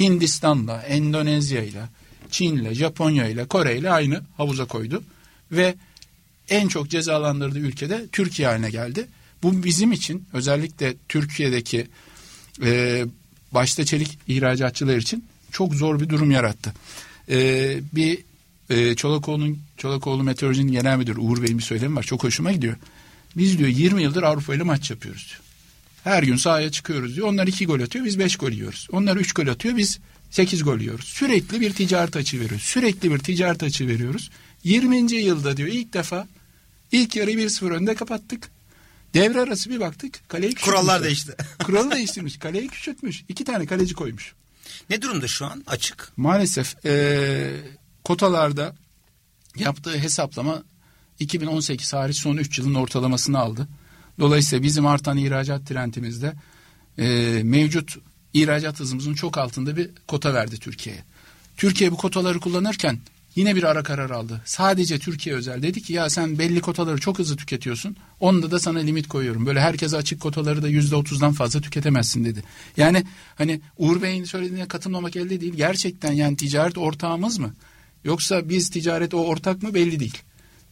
Speaker 3: Hindistan'la, Endonezya'yla, Çin'le, Japonya'yla, Kore'yle aynı havuza koydu ve en çok cezalandırdığı ülkede Türkiye haline geldi. Bu bizim için özellikle Türkiye'deki e, başta çelik ihracatçılar için çok zor bir durum yarattı. E, bir e, Çolakoğlu'nun Çolakoğlu Meteoroloji'nin genel müdürü Uğur Bey'in bir söylemi var. Çok hoşuma gidiyor. Biz diyor 20 yıldır Avrupa ile maç yapıyoruz diyor. Her gün sahaya çıkıyoruz diyor. Onlar 2 gol atıyor biz 5 gol yiyoruz. Onlar 3 gol atıyor biz 8 gol yiyoruz. Sürekli bir ticaret açı veriyoruz. Sürekli bir ticaret açı veriyoruz. 20. yılda diyor ilk defa ilk yarıyı 1-0 önde kapattık. Devre arası bir baktık kaleyi.
Speaker 2: Kurallar değişti.
Speaker 3: Kuralı değiştirmiş. Kaleyi küçültmüş. İki tane kaleci koymuş.
Speaker 2: Ne durumda şu an? Açık.
Speaker 3: Maalesef e, kotalarda yaptığı hesaplama 2018 hariç son 3 yılın ortalamasını aldı. Dolayısıyla bizim artan ihracat trendimizde e, mevcut ihracat hızımızın çok altında bir kota verdi Türkiye'ye. Türkiye bu kotaları kullanırken yine bir ara karar aldı. Sadece Türkiye özel. Dedi ki ya sen belli kotaları çok hızlı tüketiyorsun. Onda da sana limit koyuyorum. Böyle herkese açık kotaları da yüzde otuzdan fazla tüketemezsin dedi. Yani hani Uğur Bey'in söylediğine katılmamak elde değil. Gerçekten yani ticaret ortağımız mı? Yoksa biz ticaret o ortak mı belli değil.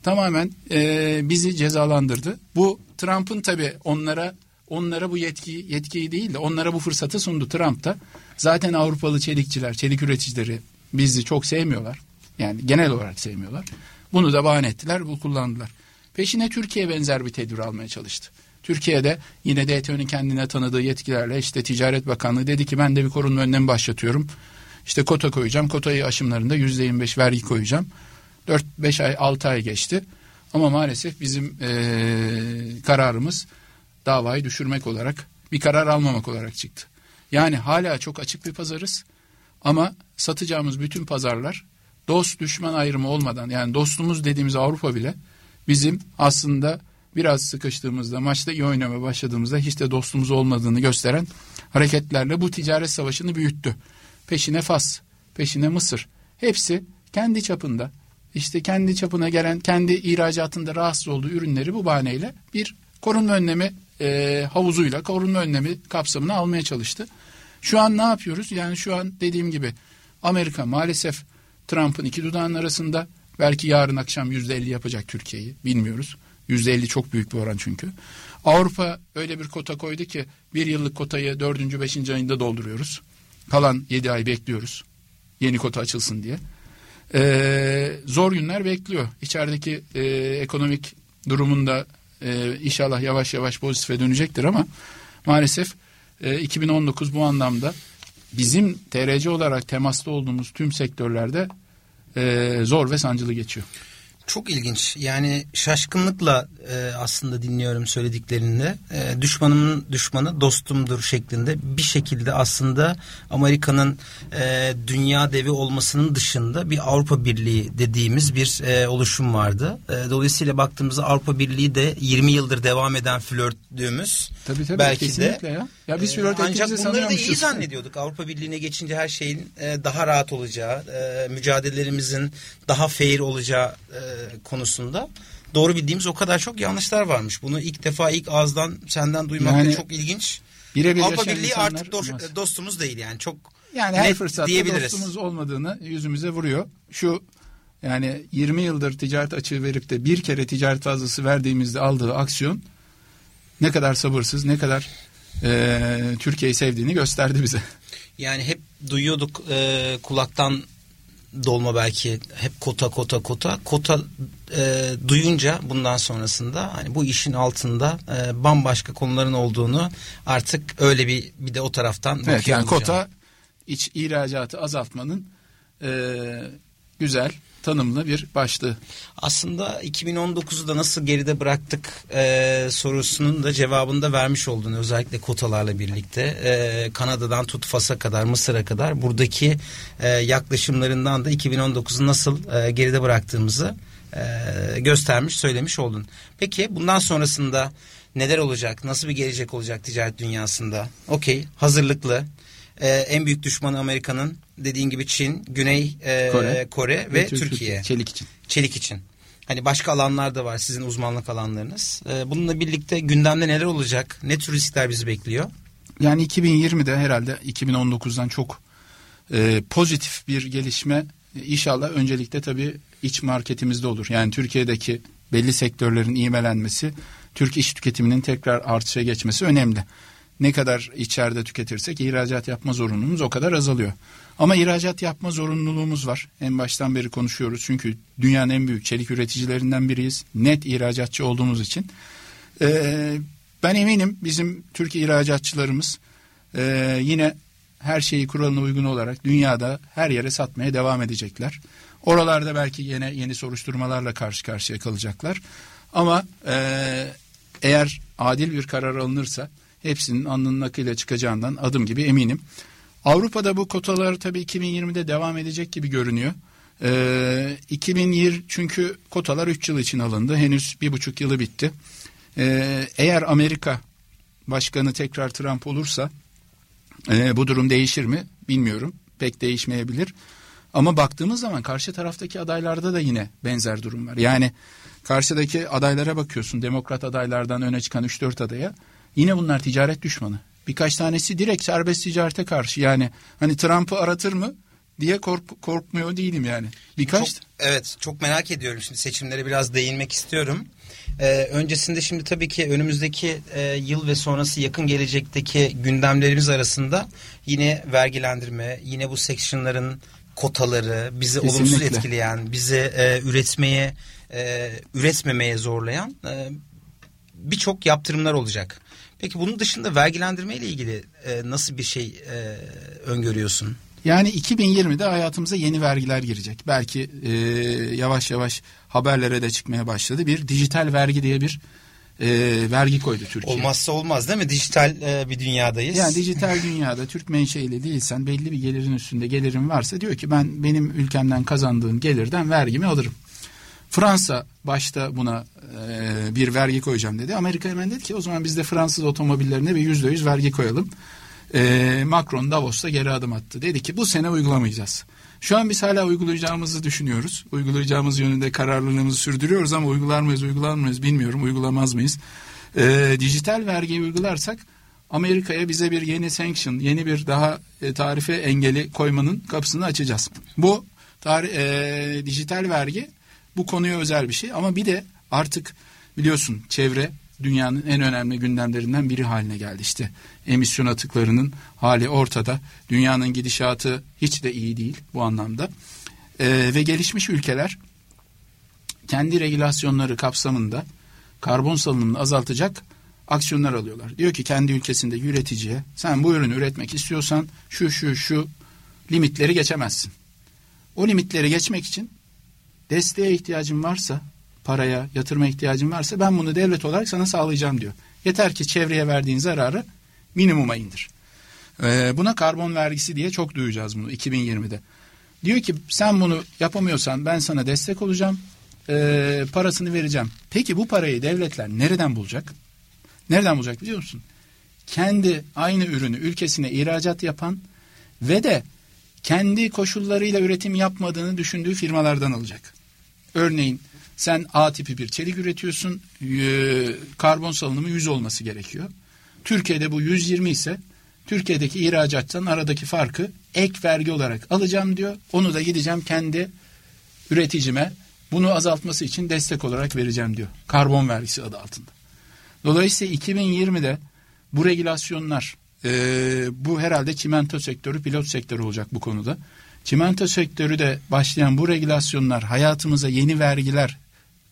Speaker 3: Tamamen e, bizi cezalandırdı. Bu Trump'ın tabi onlara onlara bu yetki yetkiyi değil de onlara bu fırsatı sundu Trump da. Zaten Avrupalı çelikçiler, çelik üreticileri bizi çok sevmiyorlar. Yani genel olarak sevmiyorlar. Bunu da bahane ettiler, bu kullandılar. Peşine Türkiye benzer bir tedbir almaya çalıştı. Türkiye'de yine DTÖ'nün kendine tanıdığı yetkilerle işte Ticaret Bakanlığı dedi ki ben de bir korunma önlemi başlatıyorum. İşte kota koyacağım. Kotayı aşımlarında yüzde yirmi beş vergi koyacağım. Dört beş ay altı ay geçti. Ama maalesef bizim ee, kararımız davayı düşürmek olarak bir karar almamak olarak çıktı. Yani hala çok açık bir pazarız. Ama satacağımız bütün pazarlar dost düşman ayrımı olmadan yani dostumuz dediğimiz Avrupa bile bizim aslında biraz sıkıştığımızda maçta iyi oynamaya başladığımızda hiç de dostumuz olmadığını gösteren hareketlerle bu ticaret savaşını büyüttü. Peşine Fas, peşine Mısır hepsi kendi çapında işte kendi çapına gelen kendi ihracatında rahatsız olduğu ürünleri bu bahaneyle bir korunma önlemi e, havuzuyla korunma önlemi kapsamına almaya çalıştı. Şu an ne yapıyoruz? Yani şu an dediğim gibi Amerika maalesef Trump'ın iki dudağının arasında belki yarın akşam yüzde elli yapacak Türkiye'yi bilmiyoruz. Yüzde elli çok büyük bir oran çünkü. Avrupa öyle bir kota koydu ki bir yıllık kotayı dördüncü beşinci ayında dolduruyoruz. Kalan yedi ay bekliyoruz. Yeni kota açılsın diye. Ee, zor günler bekliyor. İçerideki e, ekonomik durumunda e, inşallah yavaş yavaş pozitife dönecektir ama maalesef e, 2019 bu anlamda bizim TRC olarak temaslı olduğumuz tüm sektörlerde e, zor ve sancılı geçiyor.
Speaker 2: Çok ilginç. Yani şaşkınlıkla e, aslında dinliyorum söylediklerinde. E, düşmanımın düşmanı dostumdur şeklinde bir şekilde aslında Amerika'nın e, dünya devi olmasının dışında bir Avrupa Birliği dediğimiz bir e, oluşum vardı. E, dolayısıyla baktığımızda Avrupa Birliği de 20 yıldır devam eden flörtlüğümüz.
Speaker 3: Tabii tabii
Speaker 2: belki
Speaker 3: kesinlikle
Speaker 2: de,
Speaker 3: ya. Ya biz
Speaker 2: e,
Speaker 3: flört
Speaker 2: Ancak
Speaker 3: ettiğimizi
Speaker 2: bunları da iyi zannediyorduk. Avrupa Birliği'ne geçince her şeyin e, daha rahat olacağı, e, mücadelelerimizin daha fair olacağı e, konusunda doğru bildiğimiz o kadar çok yanlışlar varmış. Bunu ilk defa ilk ağızdan senden duymak da
Speaker 3: Yani
Speaker 2: çok ilginç.
Speaker 3: Birebir
Speaker 2: Avrupa Birliği artık dost- dostumuz değil yani çok
Speaker 3: Yani her fırsatta dostumuz olmadığını yüzümüze vuruyor. Şu yani 20 yıldır ticaret açığı verip de bir kere ticaret fazlası verdiğimizde aldığı aksiyon ne kadar sabırsız, ne kadar e, Türkiye'yi sevdiğini gösterdi bize.
Speaker 2: Yani hep duyuyorduk e, kulaktan dolma belki hep kota kota kota. Kota e, duyunca bundan sonrasında hani bu işin altında e, bambaşka konuların olduğunu artık öyle bir bir de o taraftan
Speaker 3: Evet yani kota iç ihracatı azaltmanın e, güzel tanımlı bir başlığı.
Speaker 2: Aslında 2019'u da nasıl geride bıraktık e, sorusunun da cevabını da vermiş oldun. Özellikle kotalarla birlikte. E, Kanada'dan tut Fas'a kadar, Mısır'a kadar buradaki e, yaklaşımlarından da 2019'u nasıl e, geride bıraktığımızı e, göstermiş, söylemiş oldun. Peki bundan sonrasında neler olacak? Nasıl bir gelecek olacak ticaret dünyasında? Okey, hazırlıklı. E, en büyük düşmanı Amerika'nın dediğin gibi Çin, Güney e,
Speaker 3: Kore.
Speaker 2: Kore, ve,
Speaker 3: Türk-
Speaker 2: Türkiye
Speaker 3: Çelik için.
Speaker 2: çelik için. Hani başka alanlar da var sizin uzmanlık alanlarınız. Ee, bununla birlikte gündemde neler olacak? Ne tür riskler bizi bekliyor?
Speaker 3: Yani 2020'de herhalde 2019'dan çok e, pozitif bir gelişme e, inşallah öncelikle tabii iç marketimizde olur. Yani Türkiye'deki belli sektörlerin iğmelenmesi, Türk iş tüketiminin tekrar artışa geçmesi önemli. Ne kadar içeride tüketirsek ihracat yapma zorunluluğumuz o kadar azalıyor. Ama ihracat yapma zorunluluğumuz var. En baştan beri konuşuyoruz. Çünkü dünyanın en büyük çelik üreticilerinden biriyiz. Net ihracatçı olduğumuz için. Ee, ben eminim bizim Türk ihracatçılarımız e, yine her şeyi kuralına uygun olarak dünyada her yere satmaya devam edecekler. Oralarda belki yine yeni soruşturmalarla karşı karşıya kalacaklar. Ama e, eğer adil bir karar alınırsa hepsinin alnının akıyla çıkacağından adım gibi eminim. Avrupa'da bu kotalar tabii 2020'de devam edecek gibi görünüyor. Ee, 2020 çünkü kotalar 3 yıl için alındı. Henüz bir buçuk yılı bitti. Ee, eğer Amerika başkanı tekrar Trump olursa e, bu durum değişir mi bilmiyorum. Pek değişmeyebilir. Ama baktığımız zaman karşı taraftaki adaylarda da yine benzer durum var. Yani karşıdaki adaylara bakıyorsun. Demokrat adaylardan öne çıkan 3-4 adaya. Yine bunlar ticaret düşmanı. Birkaç tanesi direkt serbest ticarete karşı. Yani hani Trump'ı aratır mı diye kork, korkmuyor değilim yani. Birkaç
Speaker 2: Çok, evet çok merak ediyorum şimdi seçimlere biraz değinmek istiyorum. Ee, öncesinde şimdi tabii ki önümüzdeki e, yıl ve sonrası yakın gelecekteki gündemlerimiz arasında yine vergilendirme, yine bu sectionların kotaları, bizi olumsuz
Speaker 3: Kesinlikle.
Speaker 2: etkileyen, bizi e, üretmeye, e, üretmemeye zorlayan e, birçok yaptırımlar olacak. Peki bunun dışında vergilendirme ile ilgili e, nasıl bir şey e, öngörüyorsun?
Speaker 3: Yani 2020'de hayatımıza yeni vergiler girecek. Belki e, yavaş yavaş haberlere de çıkmaya başladı. Bir dijital vergi diye bir e, vergi koydu Türkiye.
Speaker 2: Olmazsa olmaz değil mi? Dijital e, bir dünyadayız.
Speaker 3: Yani dijital dünyada Türk menşeili değilsen belli bir gelirin üstünde gelirin varsa diyor ki ben benim ülkemden kazandığım gelirden vergimi alırım. Fransa başta buna e, bir vergi koyacağım dedi. Amerika hemen dedi ki o zaman biz de Fransız otomobillerine bir yüzde yüz vergi koyalım. E, Macron Davos'ta geri adım attı. Dedi ki bu sene uygulamayacağız. Şu an biz hala uygulayacağımızı düşünüyoruz. Uygulayacağımız yönünde kararlılığımızı sürdürüyoruz ama uygular mıyız uygular mıyız bilmiyorum. Uygulamaz mıyız? E, dijital vergiyi uygularsak Amerika'ya bize bir yeni sanction, yeni bir daha e, tarife engeli koymanın kapısını açacağız. Bu tarih, e, dijital vergi bu konuya özel bir şey ama bir de artık biliyorsun çevre dünyanın en önemli gündemlerinden biri haline geldi. İşte emisyon atıklarının hali ortada. Dünyanın gidişatı hiç de iyi değil bu anlamda. E, ve gelişmiş ülkeler kendi regülasyonları kapsamında karbon salınımını azaltacak aksiyonlar alıyorlar. Diyor ki kendi ülkesinde üreticiye sen bu ürünü üretmek istiyorsan şu şu şu limitleri geçemezsin. O limitleri geçmek için desteğe ihtiyacın varsa, paraya, yatırma ihtiyacın varsa ben bunu devlet olarak sana sağlayacağım diyor. Yeter ki çevreye verdiğin zararı minimuma indir. Ee, buna karbon vergisi diye çok duyacağız bunu 2020'de. Diyor ki sen bunu yapamıyorsan ben sana destek olacağım, ee, parasını vereceğim. Peki bu parayı devletler nereden bulacak? Nereden bulacak biliyor musun? Kendi aynı ürünü ülkesine ihracat yapan ve de kendi koşullarıyla üretim yapmadığını düşündüğü firmalardan alacak. Örneğin sen A tipi bir çelik üretiyorsun, e, karbon salınımı 100 olması gerekiyor. Türkiye'de bu 120 ise Türkiye'deki ihracattan aradaki farkı ek vergi olarak alacağım diyor. Onu da gideceğim kendi üreticime bunu azaltması için destek olarak vereceğim diyor. Karbon vergisi adı altında. Dolayısıyla 2020'de bu regülasyonlar e, bu herhalde çimento sektörü pilot sektörü olacak bu konuda. Çimento sektörü de başlayan bu regülasyonlar hayatımıza yeni vergiler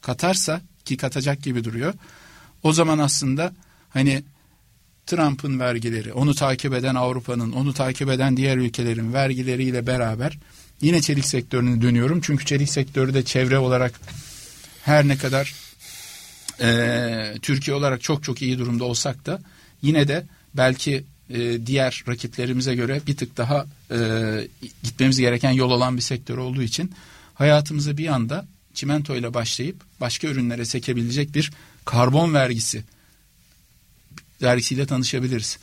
Speaker 3: katarsa ki katacak gibi duruyor. O zaman aslında hani Trump'ın vergileri, onu takip eden Avrupa'nın, onu takip eden diğer ülkelerin vergileriyle beraber yine çelik sektörüne dönüyorum. Çünkü çelik sektörü de çevre olarak her ne kadar e, Türkiye olarak çok çok iyi durumda olsak da yine de belki e, diğer rakiplerimize göre bir tık daha e, gitmemiz gereken yol olan bir sektör olduğu için hayatımıza bir anda çimento ile başlayıp başka ürünlere sekebilecek bir karbon vergisi vergisiyle tanışabiliriz.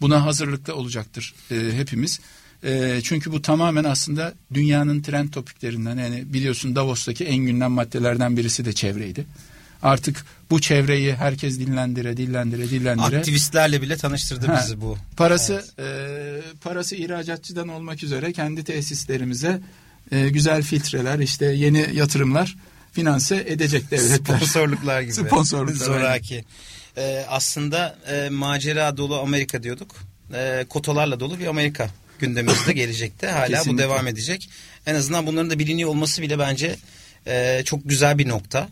Speaker 3: Buna hazırlıklı olacaktır e, hepimiz. E, çünkü bu tamamen aslında dünyanın trend topiklerinden yani biliyorsun Davos'taki en gündem maddelerden birisi de çevreydi. Artık bu çevreyi herkes dinlendire, dinlendire, dinlendire.
Speaker 2: Aktivistlerle bile tanıştırdı
Speaker 3: Ha,
Speaker 2: bizi bu.
Speaker 3: Parası e, parası ihracatçıdan olmak üzere kendi tesislerimize e, güzel filtreler, işte yeni yatırımlar finanse edecek devletler.
Speaker 2: Sponsorluklar gibi.
Speaker 3: Sponsorluklar,
Speaker 2: Zoraki. Ee, aslında e, macera dolu Amerika diyorduk. E, kotalarla dolu bir Amerika gündemimizde gelecekte. Hala bu
Speaker 3: Kesinlikle.
Speaker 2: devam edecek. En azından bunların da biliniyor olması bile bence e, çok güzel bir nokta.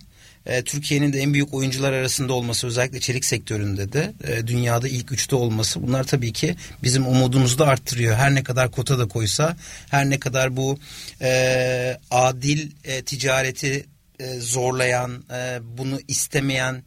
Speaker 2: E, Türkiye'nin de en büyük oyuncular arasında olması özellikle çelik sektöründe de e, dünyada ilk üçte olması bunlar tabii ki bizim umudumuzu da arttırıyor. Her ne kadar kota da koysa her ne kadar bu e, adil e, ticareti e, zorlayan e, bunu istemeyen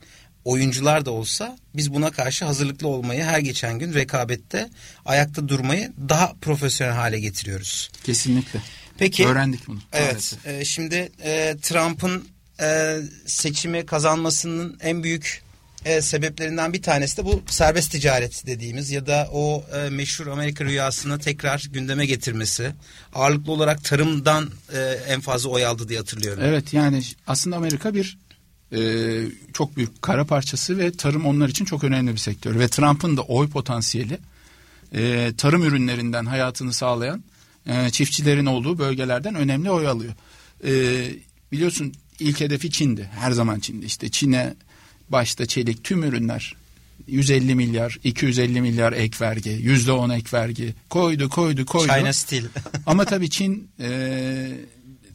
Speaker 2: oyuncular da olsa biz buna karşı hazırlıklı olmayı her geçen gün rekabette ayakta durmayı daha profesyonel hale getiriyoruz.
Speaker 3: Kesinlikle.
Speaker 2: Peki
Speaker 3: Öğrendik bunu.
Speaker 2: Evet. e, şimdi e, Trump'ın e, seçimi kazanmasının en büyük e, sebeplerinden bir tanesi de bu serbest ticaret dediğimiz ya da o e, meşhur Amerika rüyasını tekrar gündeme getirmesi. Ağırlıklı olarak tarımdan e, en fazla oy aldı diye hatırlıyorum.
Speaker 3: Evet yani aslında Amerika bir e, çok büyük kara parçası ve tarım onlar için çok önemli bir sektör. Ve Trump'ın da oy potansiyeli e, tarım ürünlerinden hayatını sağlayan e, çiftçilerin olduğu bölgelerden önemli oy alıyor. E, biliyorsun ilk hedefi Çin'di. Her zaman Çin'di. İşte Çin'e başta çelik tüm ürünler 150 milyar, 250 milyar ek vergi, yüzde on ek vergi koydu, koydu, koydu.
Speaker 2: China Steel.
Speaker 3: Ama tabii Çin e,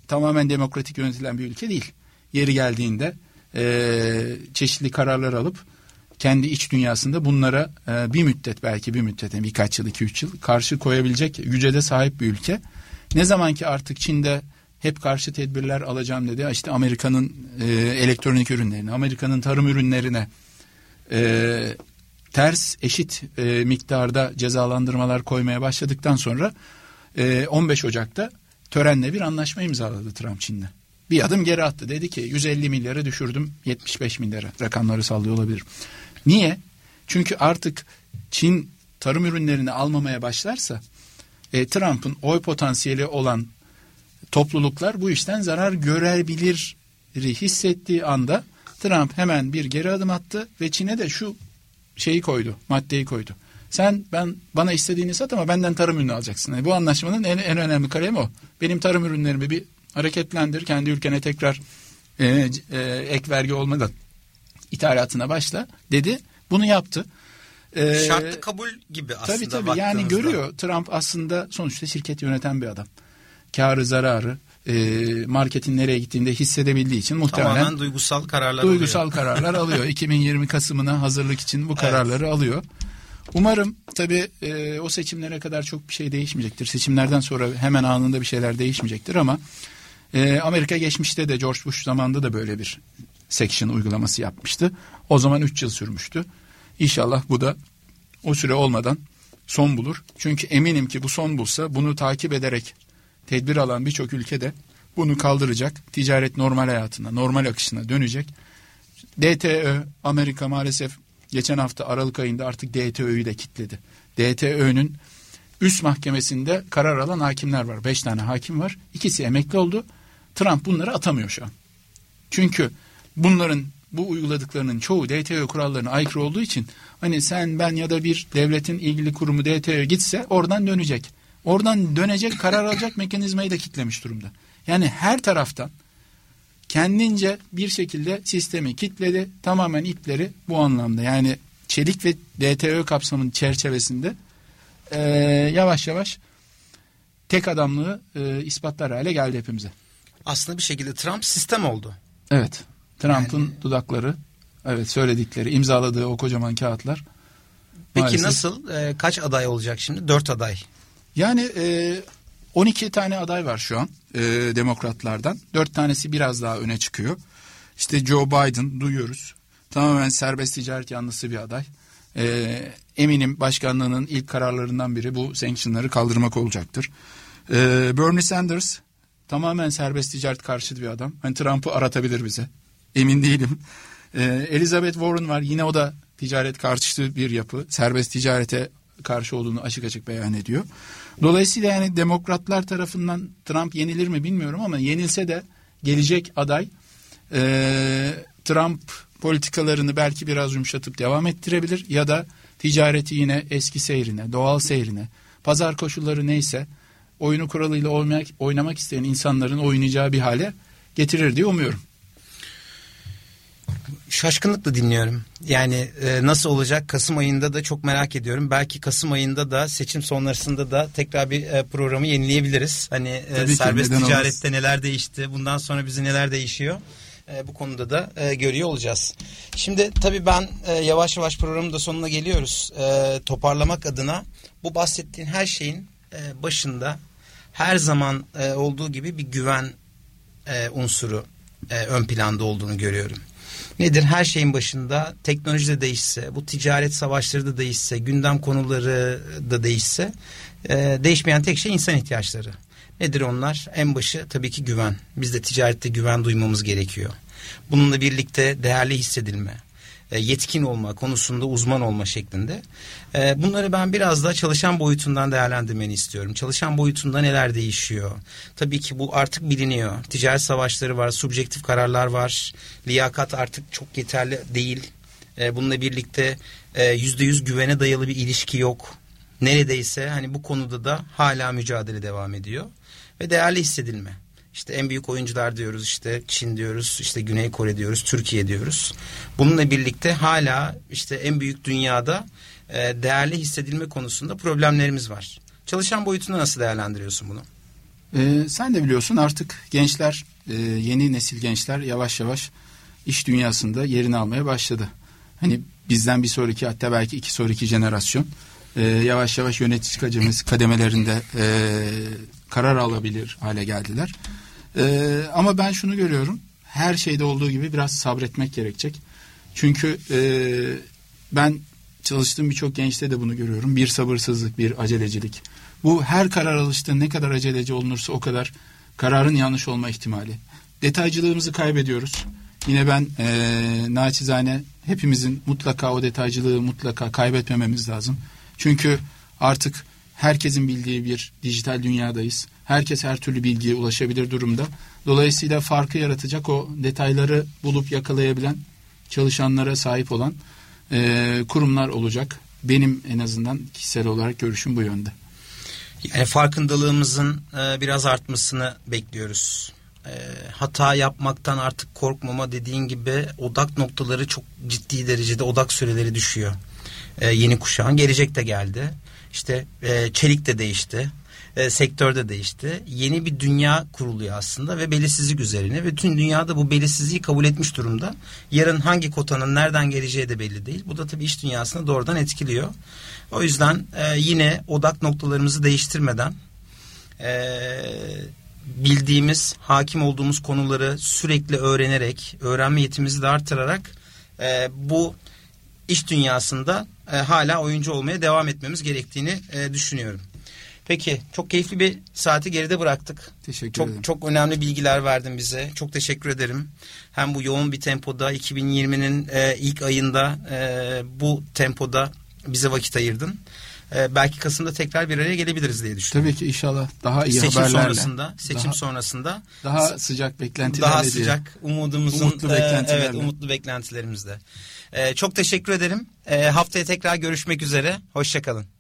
Speaker 3: tamamen demokratik yönetilen bir ülke değil. Yeri geldiğinde e, çeşitli kararlar alıp kendi iç dünyasında bunlara e, bir müddet belki bir müddet birkaç yıl iki üç yıl karşı koyabilecek güce de sahip bir ülke. Ne zaman ki artık Çin'de hep karşı tedbirler alacağım dedi. İşte Amerika'nın e, elektronik ürünlerine, Amerika'nın tarım ürünlerine e, ters eşit e, miktarda cezalandırmalar koymaya başladıktan sonra e, 15 Ocak'ta törenle bir anlaşma imzaladı Trump Çin'le. Bir adım geri attı. Dedi ki 150 milyara düşürdüm 75 milyara rakamları sallıyor olabilir. Niye? Çünkü artık Çin tarım ürünlerini almamaya başlarsa e, Trump'ın oy potansiyeli olan topluluklar bu işten zarar görebilir hissettiği anda Trump hemen bir geri adım attı ve Çin'e de şu şeyi koydu, maddeyi koydu. Sen ben bana istediğini sat ama benden tarım ürünü alacaksın. Yani bu anlaşmanın en, en önemli kalemi o. Benim tarım ürünlerimi bir hareketlendir, kendi ülkene tekrar e, e, ek vergi olmadan ithalatına başla dedi. Bunu yaptı. E,
Speaker 2: Şartlı kabul gibi aslında.
Speaker 3: Tabii tabii yani görüyor Trump aslında sonuçta şirket yöneten bir adam. Karı zararı e, marketin nereye gittiğinde hissedebildiği için muhtemelen
Speaker 2: Tamamen duygusal kararlar
Speaker 3: duygusal
Speaker 2: alıyor.
Speaker 3: kararlar alıyor. 2020 Kasım'ına hazırlık için bu kararları alıyor. Umarım tabii e, o seçimlere kadar çok bir şey değişmeyecektir. Seçimlerden sonra hemen anında bir şeyler değişmeyecektir ama e, Amerika geçmişte de George Bush zamanında da böyle bir section uygulaması yapmıştı. O zaman 3 yıl sürmüştü. İnşallah bu da o süre olmadan son bulur. Çünkü eminim ki bu son bulsa bunu takip ederek tedbir alan birçok ülkede bunu kaldıracak. Ticaret normal hayatına, normal akışına dönecek. DTÖ Amerika maalesef geçen hafta Aralık ayında artık DTÖ'yü de kitledi. DTÖ'nün üst mahkemesinde karar alan hakimler var. Beş tane hakim var. İkisi emekli oldu. Trump bunları atamıyor şu an. Çünkü bunların bu uyguladıklarının çoğu DTÖ kurallarına aykırı olduğu için hani sen ben ya da bir devletin ilgili kurumu DTÖ gitse oradan dönecek. Oradan dönecek karar alacak mekanizmayı da kitlemiş durumda. Yani her taraftan kendince bir şekilde sistemi kitledi. Tamamen ipleri bu anlamda. Yani çelik ve DTÖ kapsamının çerçevesinde e, yavaş yavaş tek adamlığı e, ispatlar hale geldi hepimize.
Speaker 2: Aslında bir şekilde Trump sistem oldu.
Speaker 3: Evet. Trump'ın dudakları, evet söyledikleri, imzaladığı o kocaman kağıtlar.
Speaker 2: Peki
Speaker 3: maalesef-
Speaker 2: nasıl? e, kaç aday olacak şimdi? Dört aday.
Speaker 3: Yani e, 12 tane aday var şu an e, demokratlardan. 4 tanesi biraz daha öne çıkıyor. İşte Joe Biden duyuyoruz. Tamamen serbest ticaret yanlısı bir aday. E, eminim başkanlığının ilk kararlarından biri bu sanctionları kaldırmak olacaktır. E, Bernie Sanders tamamen serbest ticaret karşıtı bir adam. Hani Trump'ı aratabilir bize. Emin değilim. E, Elizabeth Warren var. Yine o da ticaret karşıtı bir yapı. Serbest ticarete karşı olduğunu açık açık beyan ediyor. Dolayısıyla yani demokratlar tarafından Trump yenilir mi bilmiyorum ama yenilse de gelecek aday e, Trump politikalarını belki biraz yumuşatıp devam ettirebilir ya da ticareti yine eski seyrine, doğal seyrine, pazar koşulları neyse oyunu kuralıyla oynamak, oynamak isteyen insanların oynayacağı bir hale getirir diye umuyorum.
Speaker 2: Şaşkınlıkla dinliyorum. Yani e, nasıl olacak Kasım ayında da çok merak ediyorum. Belki Kasım ayında da seçim sonrasında da tekrar bir e, programı yenileyebiliriz. Hani e,
Speaker 3: ki,
Speaker 2: serbest ticarette neler değişti, bundan sonra bizi neler değişiyor. E, bu konuda da e, görüyor olacağız. Şimdi tabii ben e, yavaş yavaş programın da sonuna geliyoruz. E, toparlamak adına bu bahsettiğin her şeyin e, başında her zaman e, olduğu gibi bir güven e, unsuru e, ön planda olduğunu görüyorum. Nedir? Her şeyin başında teknoloji de değişse, bu ticaret savaşları da değişse, gündem konuları da değişse e, değişmeyen tek şey insan ihtiyaçları. Nedir onlar? En başı tabii ki güven. Biz de ticarette güven duymamız gerekiyor. Bununla birlikte değerli hissedilme, yetkin olma konusunda uzman olma şeklinde. E, Bunları ben biraz daha çalışan boyutundan değerlendirmeni istiyorum. Çalışan boyutunda neler değişiyor? Tabii ki bu artık biliniyor. Ticaret savaşları var, subjektif kararlar var. Liyakat artık çok yeterli değil. E, Bununla birlikte e, yüzde yüz güvene dayalı bir ilişki yok. Neredeyse hani bu konuda da hala mücadele devam ediyor. Ve değerli hissedilme. İşte en büyük oyuncular diyoruz işte Çin diyoruz işte Güney Kore diyoruz Türkiye diyoruz. Bununla birlikte hala işte en büyük dünyada e, değerli hissedilme konusunda problemlerimiz var. Çalışan boyutunda nasıl değerlendiriyorsun bunu?
Speaker 3: Ee, sen de biliyorsun artık gençler, e, yeni nesil gençler yavaş yavaş iş dünyasında yerini almaya başladı. Hani bizden bir sonraki hatta belki iki sonraki jenerasyon e, yavaş yavaş yönetici kademelerinde karar alabilir hale geldiler. E, ama ben şunu görüyorum, her şeyde olduğu gibi biraz sabretmek gerekecek. Çünkü e, ben çalıştığım birçok gençte de bunu görüyorum. Bir sabırsızlık, bir acelecilik. Bu her karar alışta ne kadar aceleci olunursa o kadar kararın yanlış olma ihtimali. Detaycılığımızı kaybediyoruz. Yine ben e, naçizane hepimizin mutlaka o detaycılığı mutlaka kaybetmememiz lazım. Çünkü artık herkesin bildiği bir dijital dünyadayız. Herkes her türlü bilgiye ulaşabilir durumda. Dolayısıyla farkı yaratacak o detayları bulup yakalayabilen çalışanlara sahip olan e, kurumlar olacak. Benim en azından kişisel olarak görüşüm bu yönde.
Speaker 2: Yani farkındalığımızın e, biraz artmasını bekliyoruz. E, hata yapmaktan artık korkmama dediğin gibi odak noktaları çok ciddi derecede odak süreleri düşüyor. E, yeni kuşağın gelecek de geldi. işte e, çelik de değişti. E, sektör de değişti. Yeni bir dünya kuruluyor aslında ve belirsizlik üzerine. Ve tüm dünyada bu belirsizliği kabul etmiş durumda. Yarın hangi kotanın nereden geleceği de belli değil. Bu da tabii iş dünyasını doğrudan etkiliyor. O yüzden e, yine odak noktalarımızı değiştirmeden e, bildiğimiz, hakim olduğumuz konuları sürekli öğrenerek, öğrenme yetimizi de artırarak e, bu iş dünyasında e, hala oyuncu olmaya devam etmemiz gerektiğini e, düşünüyorum. Peki çok keyifli bir saati geride bıraktık.
Speaker 3: Teşekkür
Speaker 2: çok,
Speaker 3: ederim.
Speaker 2: Çok önemli bilgiler verdin bize. Çok teşekkür ederim. Hem bu yoğun bir tempoda 2020'nin e, ilk ayında e, bu tempoda bize vakit ayırdın. E, belki Kasım'da tekrar bir araya gelebiliriz diye düşünüyorum.
Speaker 3: Tabii ki inşallah daha iyi
Speaker 2: seçim
Speaker 3: haberlerle.
Speaker 2: sonrasında, seçim
Speaker 3: daha,
Speaker 2: sonrasında
Speaker 3: daha sıcak beklentilerle
Speaker 2: daha sıcak umudumuzun
Speaker 3: Umutlu
Speaker 2: e,
Speaker 3: beklentilerle.
Speaker 2: evet umutlu beklentilerimizle. E, çok teşekkür ederim. E, haftaya tekrar görüşmek üzere. Hoşçakalın.